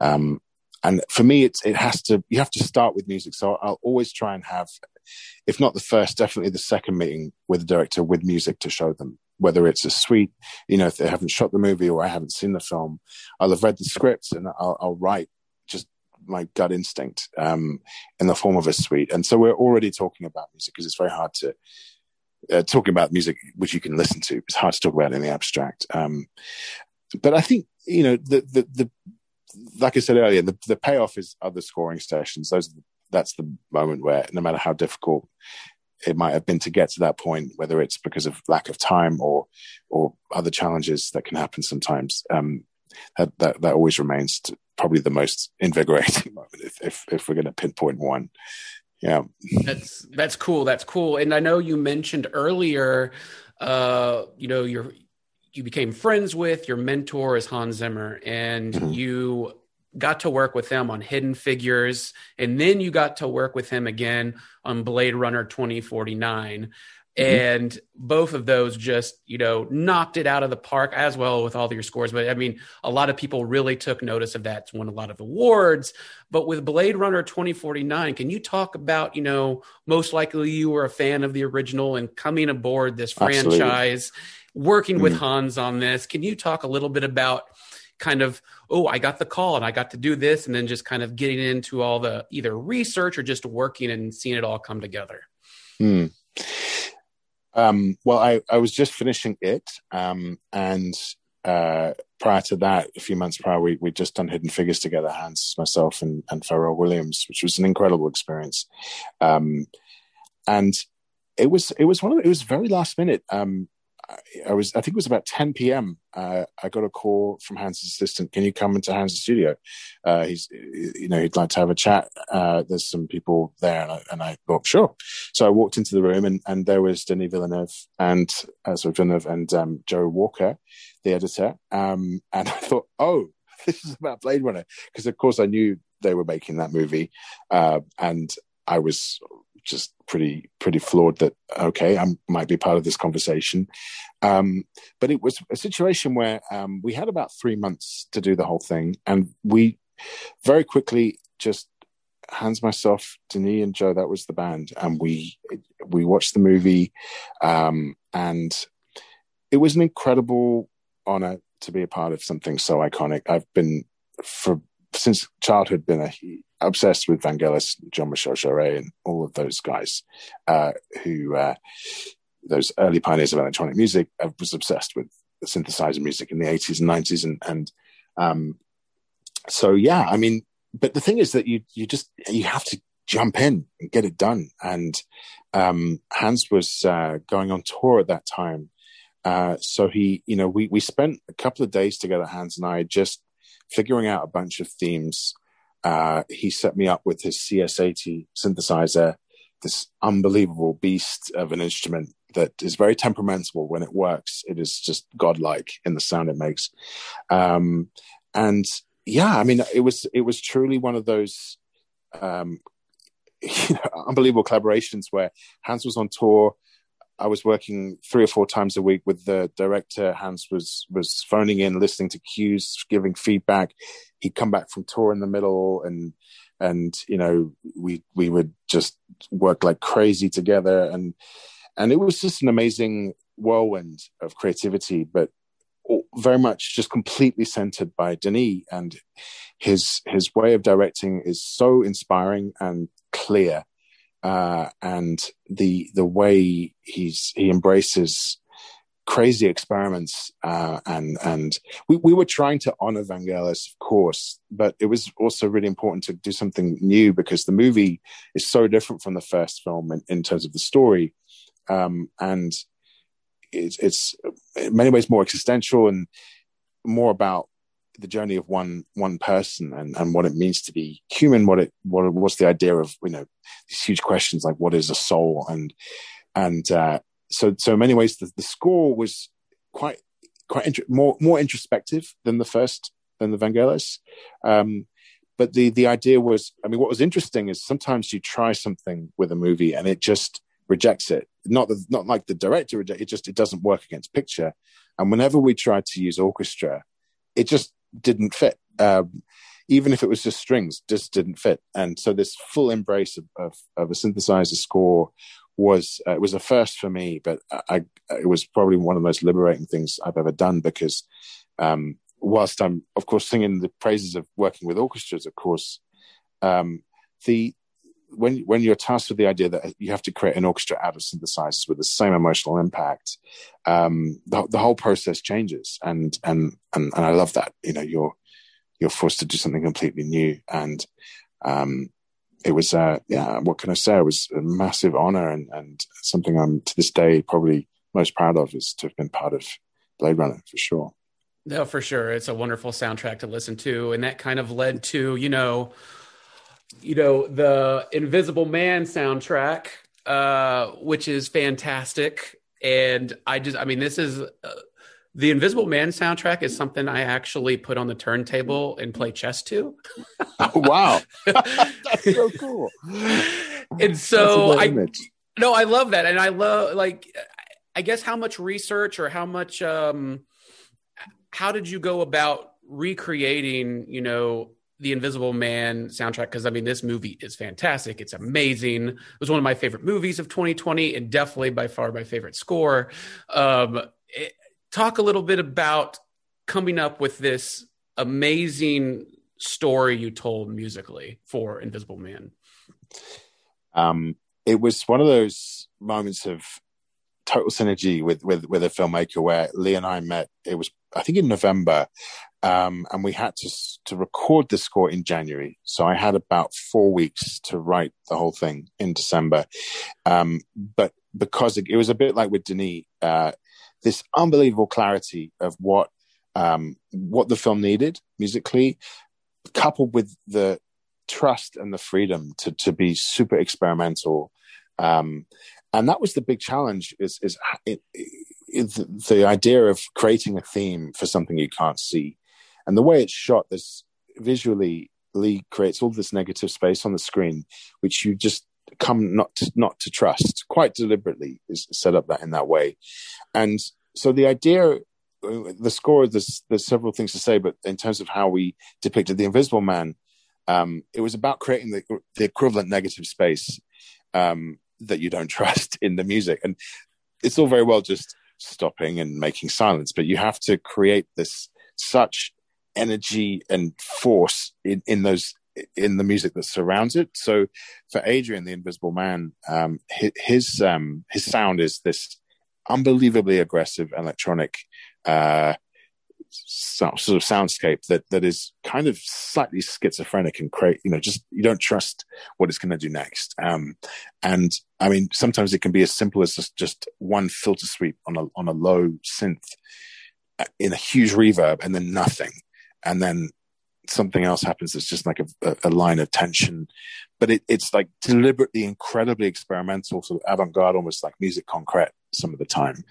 um and for me it's it has to you have to start with music so i'll always try and have if not the first definitely the second meeting with the director with music to show them whether it's a suite you know if they haven't shot the movie or i haven't seen the film i'll have read the scripts and i'll, I'll write just my gut instinct um, in the form of a suite. And so we're already talking about music because it's very hard to uh, talking about music which you can listen to. It's hard to talk about in the abstract. Um, but I think you know the the the like I said earlier, the the payoff is other scoring stations. Those that's the moment where no matter how difficult it might have been to get to that point, whether it's because of lack of time or or other challenges that can happen sometimes. Um, that, that that always remains to, probably the most invigorating moment if if, if we're going to pinpoint one. Yeah, that's that's cool. That's cool. And I know you mentioned earlier, uh, you know, your you became friends with your mentor is Hans Zimmer, and mm-hmm. you got to work with him on Hidden Figures, and then you got to work with him again on Blade Runner 2049. Mm-hmm. And both of those just, you know, knocked it out of the park as well with all your scores. But I mean, a lot of people really took notice of that, won a lot of awards. But with Blade Runner 2049, can you talk about, you know, most likely you were a fan of the original and coming aboard this Absolutely. franchise, working mm-hmm. with Hans on this? Can you talk a little bit about kind of, oh, I got the call and I got to do this, and then just kind of getting into all the either research or just working and seeing it all come together? Hmm. Um, well, I, I was just finishing it, um, and uh, prior to that, a few months prior, we we'd just done Hidden Figures together, Hans, myself, and and Pharrell Williams, which was an incredible experience. Um, and it was it was one of the, it was very last minute. Um, I was, I think it was about 10 p.m. Uh, I got a call from Hans' assistant. Can you come into Hans' studio? Uh, he's, you know, he'd like to have a chat. Uh, there's some people there, and I, and I, thought, sure. So I walked into the room, and, and there was Denis Villeneuve and uh, so Villeneuve and um, Joe Walker, the editor. Um, and I thought, oh, this is about Blade Runner, because of course I knew they were making that movie, uh, and I was just pretty pretty flawed that okay I might be part of this conversation. Um, but it was a situation where um, we had about three months to do the whole thing, and we very quickly just Hans myself, Denis, and Joe. That was the band, and we we watched the movie, um, and it was an incredible honor to be a part of something so iconic. I've been for since childhood been a obsessed with Vangelis, Jean-Michel Jarre, and all of those guys uh, who uh, those early pioneers of electronic music. I was obsessed with synthesizer music in the 80s and 90s, and and um, so yeah, I mean, but the thing is that you you just you have to jump in and get it done. And um, Hans was uh, going on tour at that time. Uh, so he, you know, we, we spent a couple of days together, Hans and I, just figuring out a bunch of themes uh, he set me up with his CS80 synthesizer, this unbelievable beast of an instrument that is very temperamental when it works. It is just godlike in the sound it makes. Um, and yeah, I mean, it was it was truly one of those um, you know, unbelievable collaborations where Hans was on tour I was working three or four times a week with the director. Hans was was phoning in, listening to cues, giving feedback. He'd come back from tour in the middle, and and you know we we would just work like crazy together. And and it was just an amazing whirlwind of creativity, but very much just completely centered by Denis and his his way of directing is so inspiring and clear, uh, and the the way he's he embraces crazy experiments uh, and and we, we were trying to honor Vangelis, of course, but it was also really important to do something new because the movie is so different from the first film in, in terms of the story, um, and it's, it's in many ways more existential and more about the journey of one one person and, and what it means to be human. What it what what's the idea of you know these huge questions like what is a soul and and uh, so so in many ways the, the score was quite quite more more introspective than the first than the Vangelis. Um, but the the idea was, I mean, what was interesting is sometimes you try something with a movie and it just rejects it. Not the, not like the director reject it, just it doesn't work against picture. And whenever we tried to use orchestra, it just didn't fit. Um, even if it was just strings, just didn't fit. And so this full embrace of, of, of a synthesizer score was uh, it was a first for me, but I, it was probably one of the most liberating things I've ever done because um, whilst I'm of course singing the praises of working with orchestras, of course, um, the when when you're tasked with the idea that you have to create an orchestra out of synthesizers with the same emotional impact, um, the, the whole process changes, and and and and I love that. You know, you're you're forced to do something completely new, and um, it was uh, yeah what can i say? It was a massive honor and, and something i'm to this day probably most proud of is to have been part of blade runner for sure. No for sure. It's a wonderful soundtrack to listen to. And that kind of led to you know you know the invisible man soundtrack uh which is fantastic and i just i mean this is uh, the Invisible Man soundtrack is something I actually put on the turntable and play chess to. oh, wow, that's so cool. And so I, image. no, I love that, and I love like, I guess how much research or how much, um, how did you go about recreating, you know, the Invisible Man soundtrack? Because I mean, this movie is fantastic. It's amazing. It was one of my favorite movies of 2020, and definitely by far my favorite score. Um, it, talk a little bit about coming up with this amazing story you told musically for Invisible Man. Um, it was one of those moments of total synergy with with with a filmmaker where Leigh and I met. It was I think in November, um, and we had to to record the score in January. So I had about four weeks to write the whole thing in December. Um, but because it, it, was a bit like with Denis, uh, this unbelievable clarity of what um, what the film needed musically, coupled with the trust and the freedom to to be super experimental. Um, and that was the big challenge is is it, it, the idea of creating a theme for something you can't see and the way it's shot this visually Leigh creates all this negative space on the screen which you just come not to, not to trust. Quite deliberately is set up that in that way. And so the idea the score there's there's several things to say but in terms of how we depicted the invisible man um, it was about creating the, the equivalent negative space um, that you don't trust in the music. And it's all very well just stopping and making silence but you have to create this such energy and force in, in those in the music that surrounds it. So for Adrian, the Invisible Man, um, his his, um, his sound is this unbelievably aggressive electronic uh, sort of soundscape that that is kind of slightly schizophrenic and create you know just you don't trust what it's going to do next um, and i mean sometimes it can be as simple as just, just one filter sweep on a on a low synth uh, in a huge reverb and then nothing and then something else happens that's just like a, a line of tension. But it, it's like deliberately incredibly experimental sort of avant-garde almost like music concrète some of the time.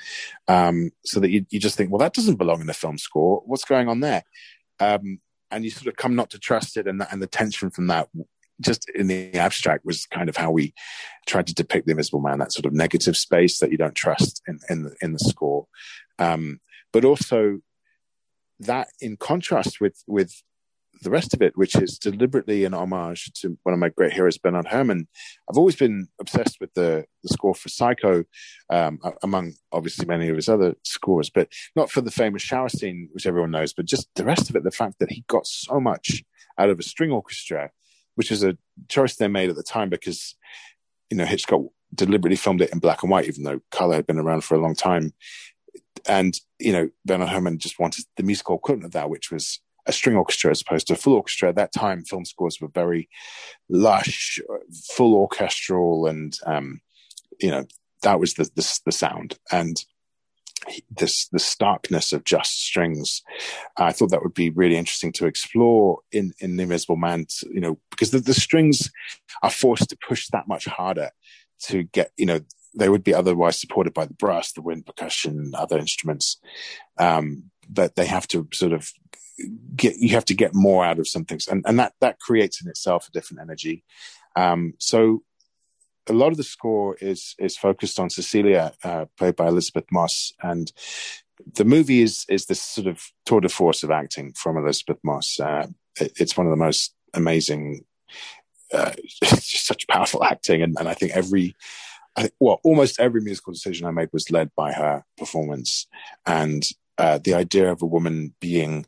Um, so that you, you just think well that doesn't belong in the film score. What's going on there? Um, and you sort of come not to trust it and, and the tension from that just in the abstract was kind of how we tried to depict the invisible man that sort of negative space that you don't trust in in the, in the score. Um, but also that in contrast with with the rest of it, which is deliberately an homage to one of my great heroes, Bernard Herrmann. I've always been obsessed with the, the score for Psycho, um, among obviously many of his other scores, but not for the famous shower scene, which everyone knows, but just the rest of it. The fact that he got so much out of a string orchestra, which is a choice they made at the time because, you know, Hitchcock deliberately filmed it in black and white, even though color had been around for a long time. And, you know, Bernard Herrmann just wanted the musical equivalent of that, which was a string orchestra as opposed to a full orchestra. At that time, film scores were very lush, full orchestral, and um, you know that was the, the, the sound and this the starkness of just strings. I thought that would be really interesting to explore in in the Invisible Man. You know, because the, the strings are forced to push that much harder to get you know they would be otherwise supported by the brass, the wind percussion, other instruments. Um, but they have to sort of get you have to get more out of some things and, and that that creates in itself a different energy um, so a lot of the score is is focused on Cecilia, uh, played by Elisabeth Moss, and the movie is is this sort of tour de force of acting from Elisabeth Moss. Uh, it, it's one of the most amazing, uh, such powerful acting, and, and I think every, I well, almost every musical decision I made was led by her performance, and uh, the idea of a woman being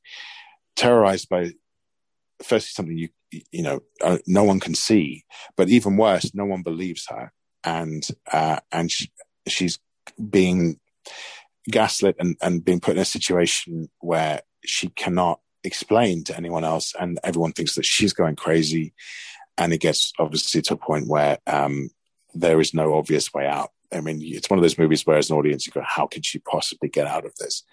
terrorized by firstly something you you know uh, no one can see but even worse no one believes her. And uh, and she, she's being gaslit and, and being put in a situation where she cannot explain to anyone else and everyone thinks that she's going crazy. And it gets obviously to a point where um, there is no obvious way out i mean it's one of those movies where as an audience you go how could she possibly get out of this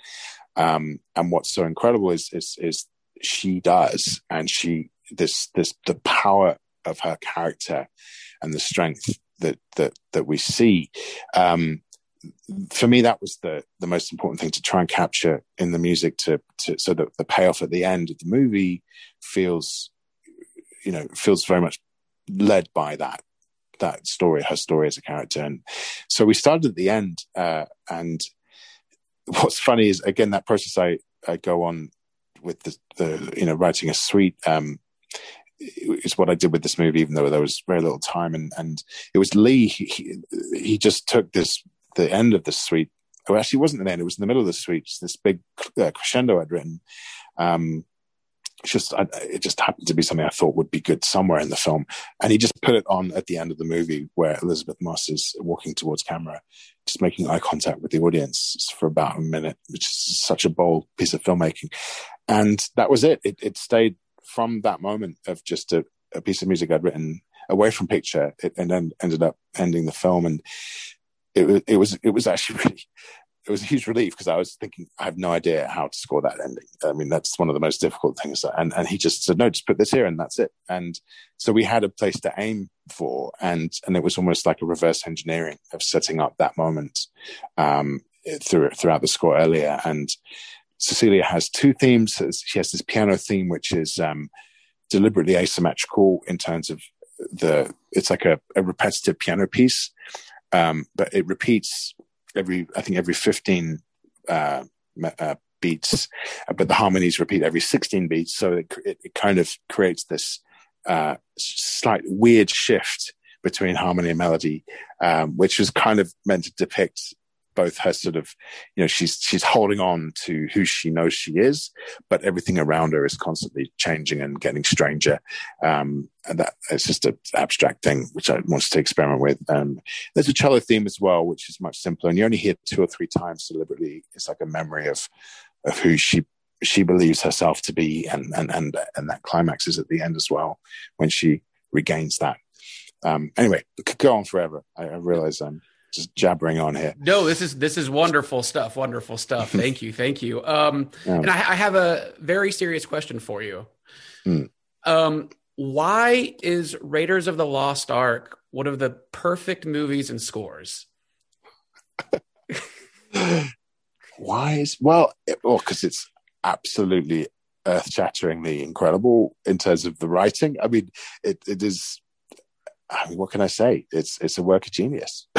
um, and what's so incredible is is is she does, and she this this the power of her character and the strength that that that we see. Um, for me, that was the the most important thing to try and capture in the music, to, to so that the payoff at the end of the movie feels, you know, feels very much led by that that story, her story as a character. And so we started at the end, uh, and what's funny is again that process I, I go on with the, the you know writing a suite um, is what I did with this movie, even though there was very little time. And and it was Leigh. He, he just took this the end of the suite. Oh, actually, it wasn't the end. It was in the middle of the suite. This big uh, crescendo I'd written. Um, just I, it just happened to be something I thought would be good somewhere in the film, and he just put it on at the end of the movie where Elisabeth Moss is walking towards camera, just making eye contact with the audience for about a minute, which is such a bold piece of filmmaking, and that was it. It, it stayed from that moment of just a, a, piece of music I'd written away from picture, it, and then ended up ending the film, and it, it was it was actually really it was a huge relief because I was thinking I have no idea how to score that ending. I mean, that's one of the most difficult things. And and he just said, no, just put this here and that's it. And so we had a place to aim for, and and it was almost like a reverse engineering of setting up that moment um, through, throughout the score earlier. And Cecilia has two themes. She has this piano theme, which is um, deliberately asymmetrical in terms of the. It's like a, a repetitive piano piece, um, but it repeats every I think every fifteen uh, uh, beats, but the harmonies repeat every sixteen beats. So it, it, it kind of creates this uh, slight weird shift between harmony and melody, um, which was kind of meant to depict both her sort of, you know, she's she's holding on to who she knows she is, but everything around her is constantly changing and getting stranger. Um, and that it's just an abstract thing which I wanted to experiment with. Um, there's a cello theme as well, which is much simpler, and you only hear two or three times deliberately. It's like a memory of of who she she believes herself to be, and and and and that climax is at the end as well when she regains that. Um, anyway, it could go on forever. I, I realize I'm just jabbering on here. No, this is this is wonderful stuff. Wonderful stuff. Thank you. Thank you. Um, yeah. And I, I, have a very serious question for you. Mm. Um, why is Raiders of the Lost Ark one of the perfect movies and scores? why is well, it, well, because it's absolutely earth-shatteringly incredible in terms of the writing. I mean, it, it is. I mean, what can I say? It's it's a work of genius.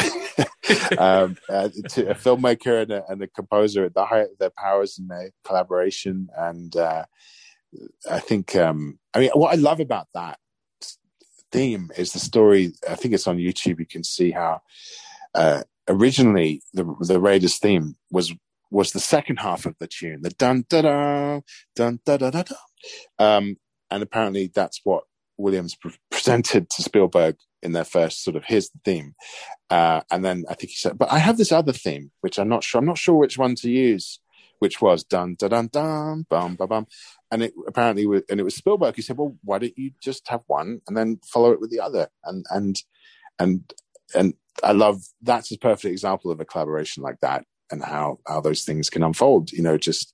um, uh, to a filmmaker and a, and a, composer at the height of their powers and their collaboration and uh, I think um, I mean what I love about that theme is the story. I think it's on YouTube. You can see how uh, originally the the Raiders theme was was the second half of the tune, the dun da da dun da da da da, um, and apparently that's what Williams pre- presented to Spielberg in their first sort of here's the theme, uh, and then I think he said, but I have this other theme which I'm not sure. I'm not sure which one to use which was dun dun dun dun bum bum bum, and it apparently was, and it was Spielberg. He said, "Well, why don't you just have one and then follow it with the other?" And and and and I love that's a perfect example of a collaboration like that and how how those things can unfold. You know, just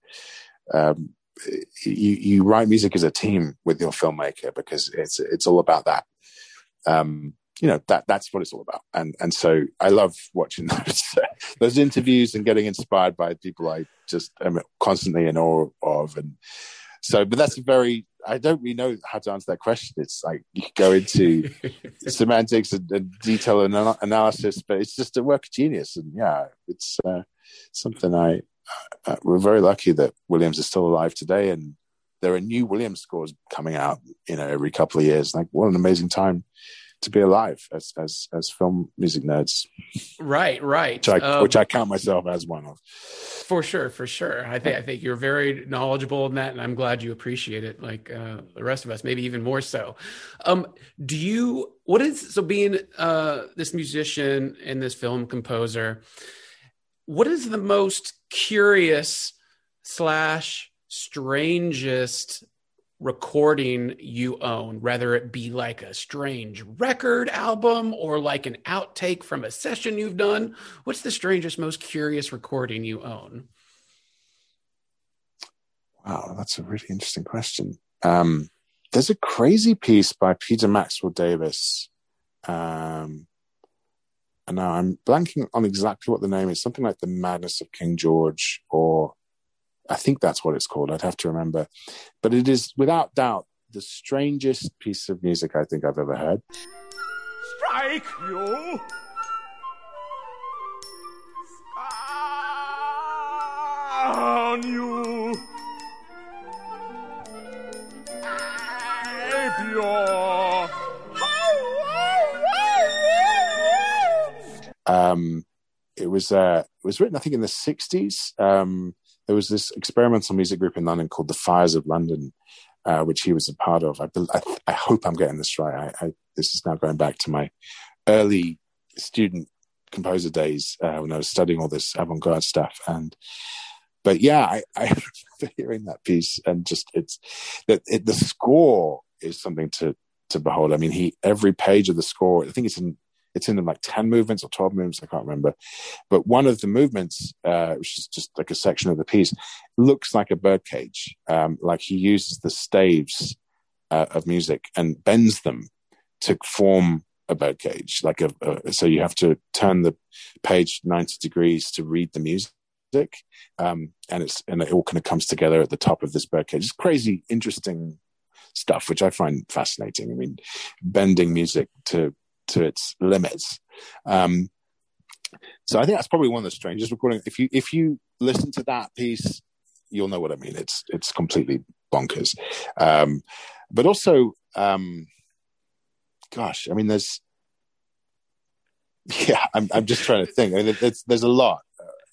um, you you write music as a team with your filmmaker because it's it's all about that. Um, you know that that's what it's all about. And and so i love watching those those interviews and getting inspired by people i just am constantly in awe of. And so but that's a very i don't really know how to answer that question. It's like you could go into semantics and, and detail and analysis but it's just a work of genius. And yeah it's uh, something i uh, we're very lucky that williams is still alive today and there are new williams scores coming out you know every couple of years like what an amazing time to be alive as as as film music nerds. Right, right. Which I, um, which I count myself as one of. For sure, for sure. I think I think you're very knowledgeable in that, and I'm glad you appreciate it, like uh, the rest of us, maybe even more so. Um, do you? What is so being uh, this musician and this film composer? What is the most curious slash strangest recording you own, whether it be like a strange record album or like an outtake from a session you've done. What's the strangest, most curious recording you own? Wow, that's a really interesting question. Um, there's a crazy piece by Peter Maxwell Davies Um, and now I'm blanking on exactly what the name is. Something like The Madness of King George or I think that's what it's called. I'd have to remember. But it is without doubt the strangest piece of music I think I've ever heard. Strike you! On you! Um, it was uh, it was written, I think, in the '60s. Um, there was this experimental music group in London called the Fires of London, uh, which he was a part of. I, I, I hope I'm getting this right. I, this is now going back to my early student composer days uh, when I was studying all this avant-garde stuff. And but yeah, I, I remember hearing that piece and just it's that it, the score is something to to behold. I mean, he every page of the score. I think it's in it's in like 10 movements or 12 movements i can't remember. But one of the movements uh, which is just like a section of the piece looks like a birdcage. Um, like he uses the staves uh, of music and bends them to form a birdcage. Like a, a, so you have to turn the page 90 degrees to read the music um, and it's and it all kind of comes together at the top of this birdcage. It's crazy interesting stuff which i find fascinating. I mean bending music to to its limits. Um, so I think that's probably one of the strangest recordings. If you if you listen to that piece, you'll know what I mean. It's it's completely bonkers. Um, but also, um, gosh, I mean, there's yeah, I'm I'm just trying to think. I mean, there's a lot.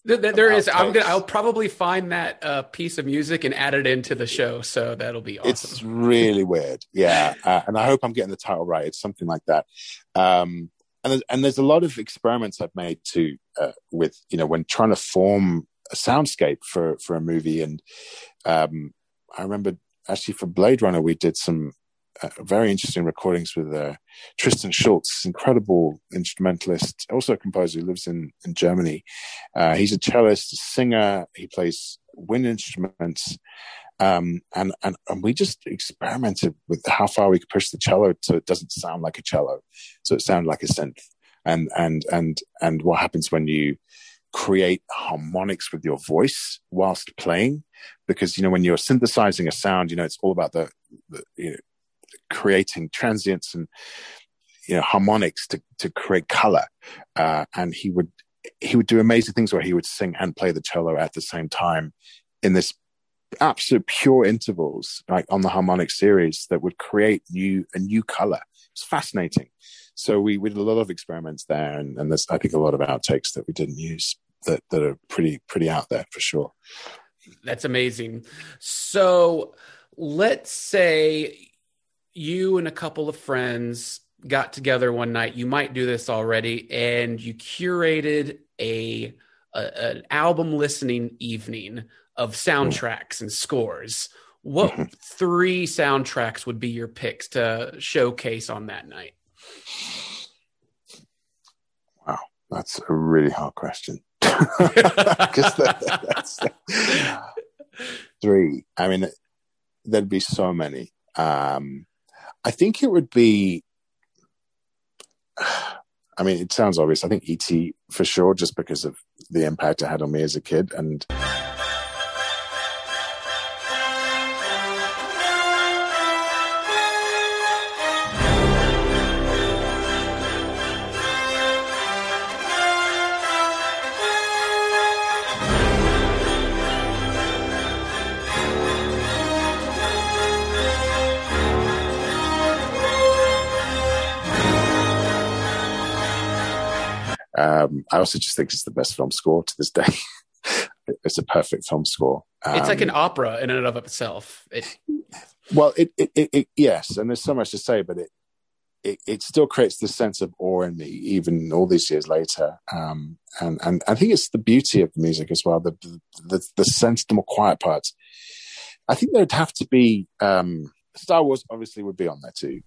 There, there is. I'm gonna. I'll probably find that uh, piece of music and add it into the show. So that'll be awesome. It's really weird. Yeah, uh, and I hope I'm getting the title right. It's something like that. Um, and there's, and there's a lot of experiments I've made too uh, with you know when trying to form a soundscape for for a movie. And um, I remember actually for Blade Runner we did some uh, very interesting recordings with uh, Tristan Schulze, incredible instrumentalist, also a composer who lives in, in Germany. Uh, he's a cellist, a singer. He plays wind instruments. Um, and, and, and we just experimented with how far we could push the cello so it doesn't sound like a cello. So it sounded like a synth. And, and, and, and what happens when you create harmonics with your voice whilst playing? Because, you know, when you're synthesizing a sound, you know, it's all about the, the you know, creating transients and you know harmonics to to create color. Uh, and he would he would do amazing things where he would sing and play the cello at the same time in this absolute pure intervals like on the harmonic series that would create new a new color. It's fascinating. So we, we did a lot of experiments there and, and there's i think a lot of outtakes that we didn't use that that are pretty pretty out there for sure. That's amazing. So let's say you and a couple of friends got together one night you might do this already and you curated a, a an album listening evening of soundtracks and scores. What mm-hmm. three soundtracks would be your picks to showcase on that night? Wow, that's a really hard question. Because that, that's three. I mean, there'd be so many. Um, I think it would be. I mean, it sounds obvious. I think ET for sure, just because of the impact it had on me as a kid, and I also just think it's the best film score to this day. it's a perfect film score. Um, it's like an um, opera in and of itself. It... Well, it, it, it, it, yes, and there's so much to say, but it, it, it still creates this sense of awe in me, even all these years later. Um, and, and I think it's the beauty of the music as well, the, the, the sense, the more quiet parts. I think there'd have to be, um, Star Wars obviously would be on there too.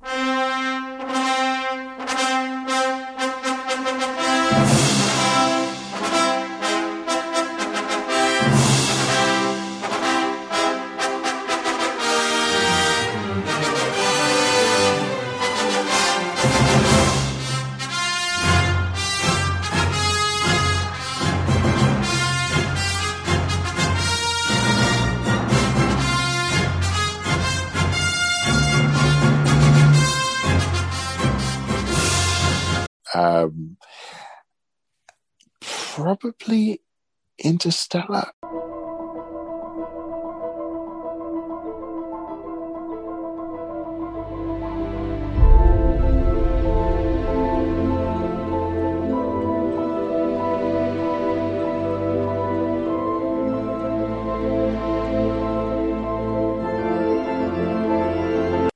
Probably Interstellar.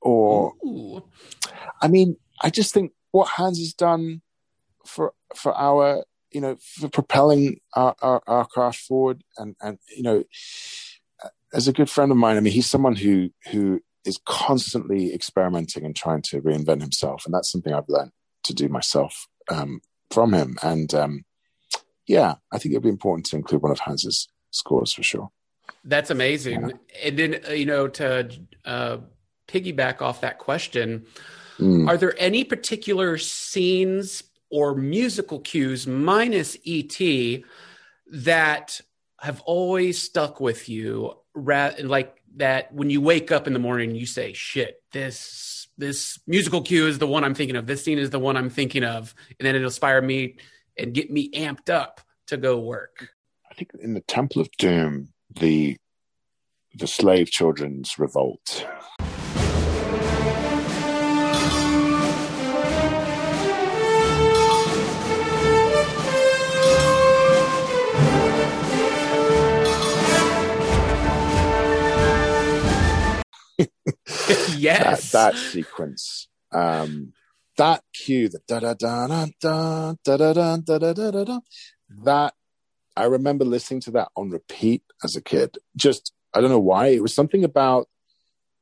Or, I mean, I just think what Hans has done for for our you know for propelling our, our, our craft forward and and you know as a good friend of mine i mean he's someone who who is constantly experimenting and trying to reinvent himself and that's something i've learned to do myself um, from him and um, yeah i think it'd be important to include one of hans's scores for sure that's amazing yeah. and then uh, you know to uh, piggyback off that question mm. are there any particular scenes or musical cues minus ET that have always stuck with you like that when you wake up in the morning you say shit this this musical cue is the one i'm thinking of. This scene is the one i'm thinking of. And then it'll inspire me and get me amped up to go work. I think in the temple of doom the the slave children's revolt yes, that, that sequence, um, that cue, the da da da da da da da da da da da da da. That I remember listening to that on repeat as a kid. Just I don't know why. It was something about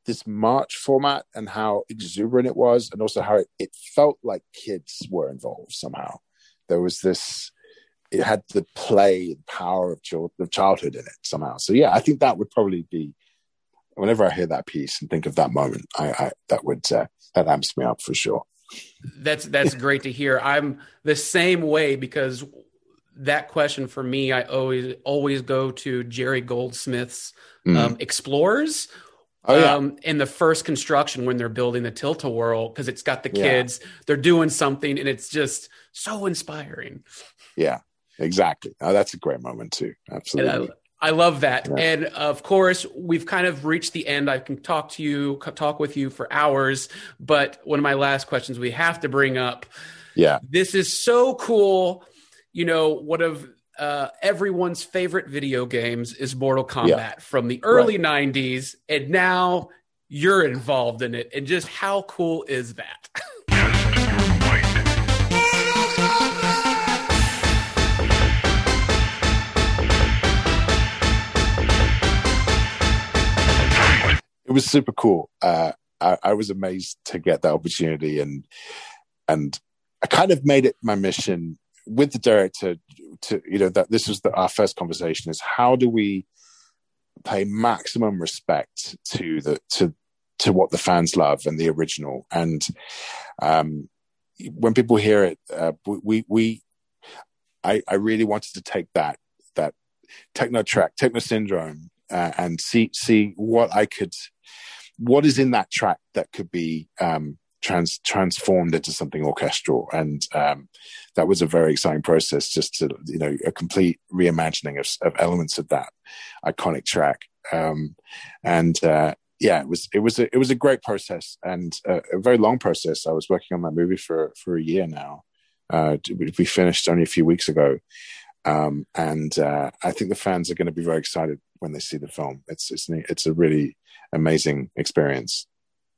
this march format and how exuberant it was, and also how it, it felt like kids were involved somehow. There was this it had the play and power of childhood in it somehow. So yeah, I think that would probably be whenever I hear that piece and think of that moment, I, I that would uh, that amps me up for sure. That's that's great to hear. I'm the same way because that question for me, I always always go to Jerry Goldsmith's mm. um, Explorers. Oh, yeah. um, in the first construction when they're building the tilt-a-whirl because it's got the kids, yeah. they're doing something, and it's just so inspiring. Yeah, exactly. Oh, that's a great moment too. Absolutely. I love that. Yeah. And of course, we've kind of reached the end. I can talk to you, talk with you for hours, but one of my last questions we have to bring up. Yeah. This is so cool. You know, one of uh, everyone's favorite video games is Mortal Kombat yeah. from the early right. 90s. And now you're involved in it. And just how cool is that? it was super cool. Uh, I, I, was amazed to get that opportunity, and and I kind of made it my mission with the director to you know that this was the, our first conversation is how do we pay maximum respect to the to to what the fans love and the original and um when people hear it uh, we we I, I really wanted to take that that techno track techno syndrome uh, and see see what I could what is in that track that could be um, trans transformed into something orchestral? And um, that was a very exciting process just to you know a complete reimagining of, of elements of that iconic track. Um, and uh, yeah it was it was a, it was a great process and a, a, very long process. I was working on that movie for for a year now. Uh, we finished only a few weeks ago. Um, and uh, i think the fans are going to be very excited when they see the film. It's it's it's a really amazing experience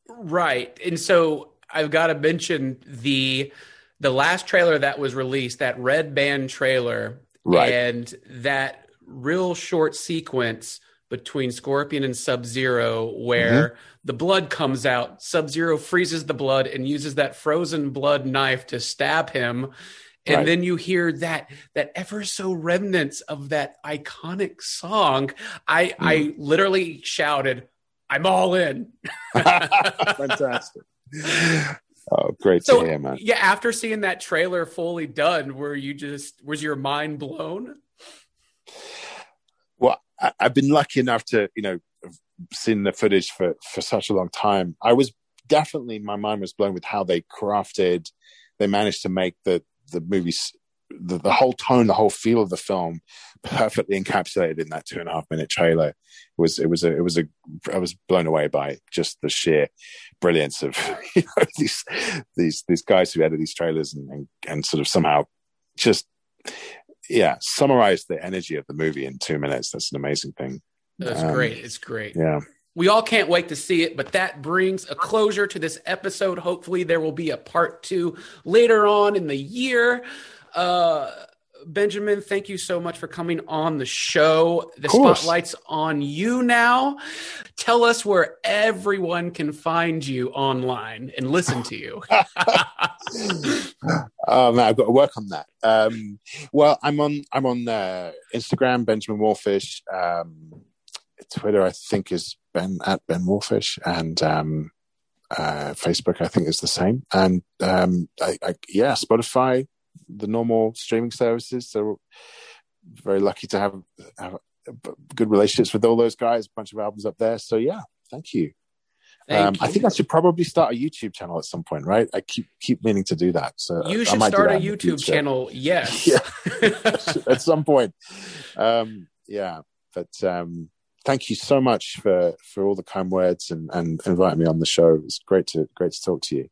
right and so I've got to mention the the last trailer that was released, that red band trailer, right. and that real short sequence between Scorpion and Sub Zero, where mm-hmm. the blood comes out. Sub Zero freezes the blood and uses that frozen blood knife to stab him. And right. then you hear that that ever so remnants of that iconic song. I mm. I literally shouted, "I'm all in!" Fantastic. Oh, great so, to hear, man. Yeah, after seeing that trailer fully done, were you just was your mind blown? Well, I, have been lucky enough to, you know, seen the footage for for such a long time. I was definitely my mind was blown with how they crafted, they managed to make the the movies the, the whole tone, the whole feel of the film perfectly encapsulated in that two and a half minute trailer. It was, it was a, it was a, I was blown away by just the sheer brilliance of you know, these, these, these guys who edit these trailers and, and, and sort of somehow just, yeah, summarize the energy of the movie in two minutes. That's an amazing thing. That's um, great. It's great. Yeah. We all can't wait to see it, but that brings a closure to this episode. Hopefully, there will be a part two later on in the year. Uh, Benjamin, thank you so much for coming on the show. The spotlight's on you now. Tell us where everyone can find you online and listen to you. oh man, I've got to work on that. Um, well, I'm on I'm on uh, Instagram, Benjamin Wallfisch. Um, Twitter, I think, is Ben at Ben Wallfisch, and um, uh, Facebook, I think, is the same. And um, I, I, yeah, Spotify, the normal streaming services. So very lucky to have, have good relationships with all those guys. A bunch of albums up there. So yeah, thank you. Thank Um, I think I should probably start a YouTube channel at some point, right? I keep keep meaning to do that. So you should start a YouTube channel. Yes, yeah, at some point. Um, yeah, but um, thank you so much for for all the kind words and and inviting me on the show. It was great to great to talk to you.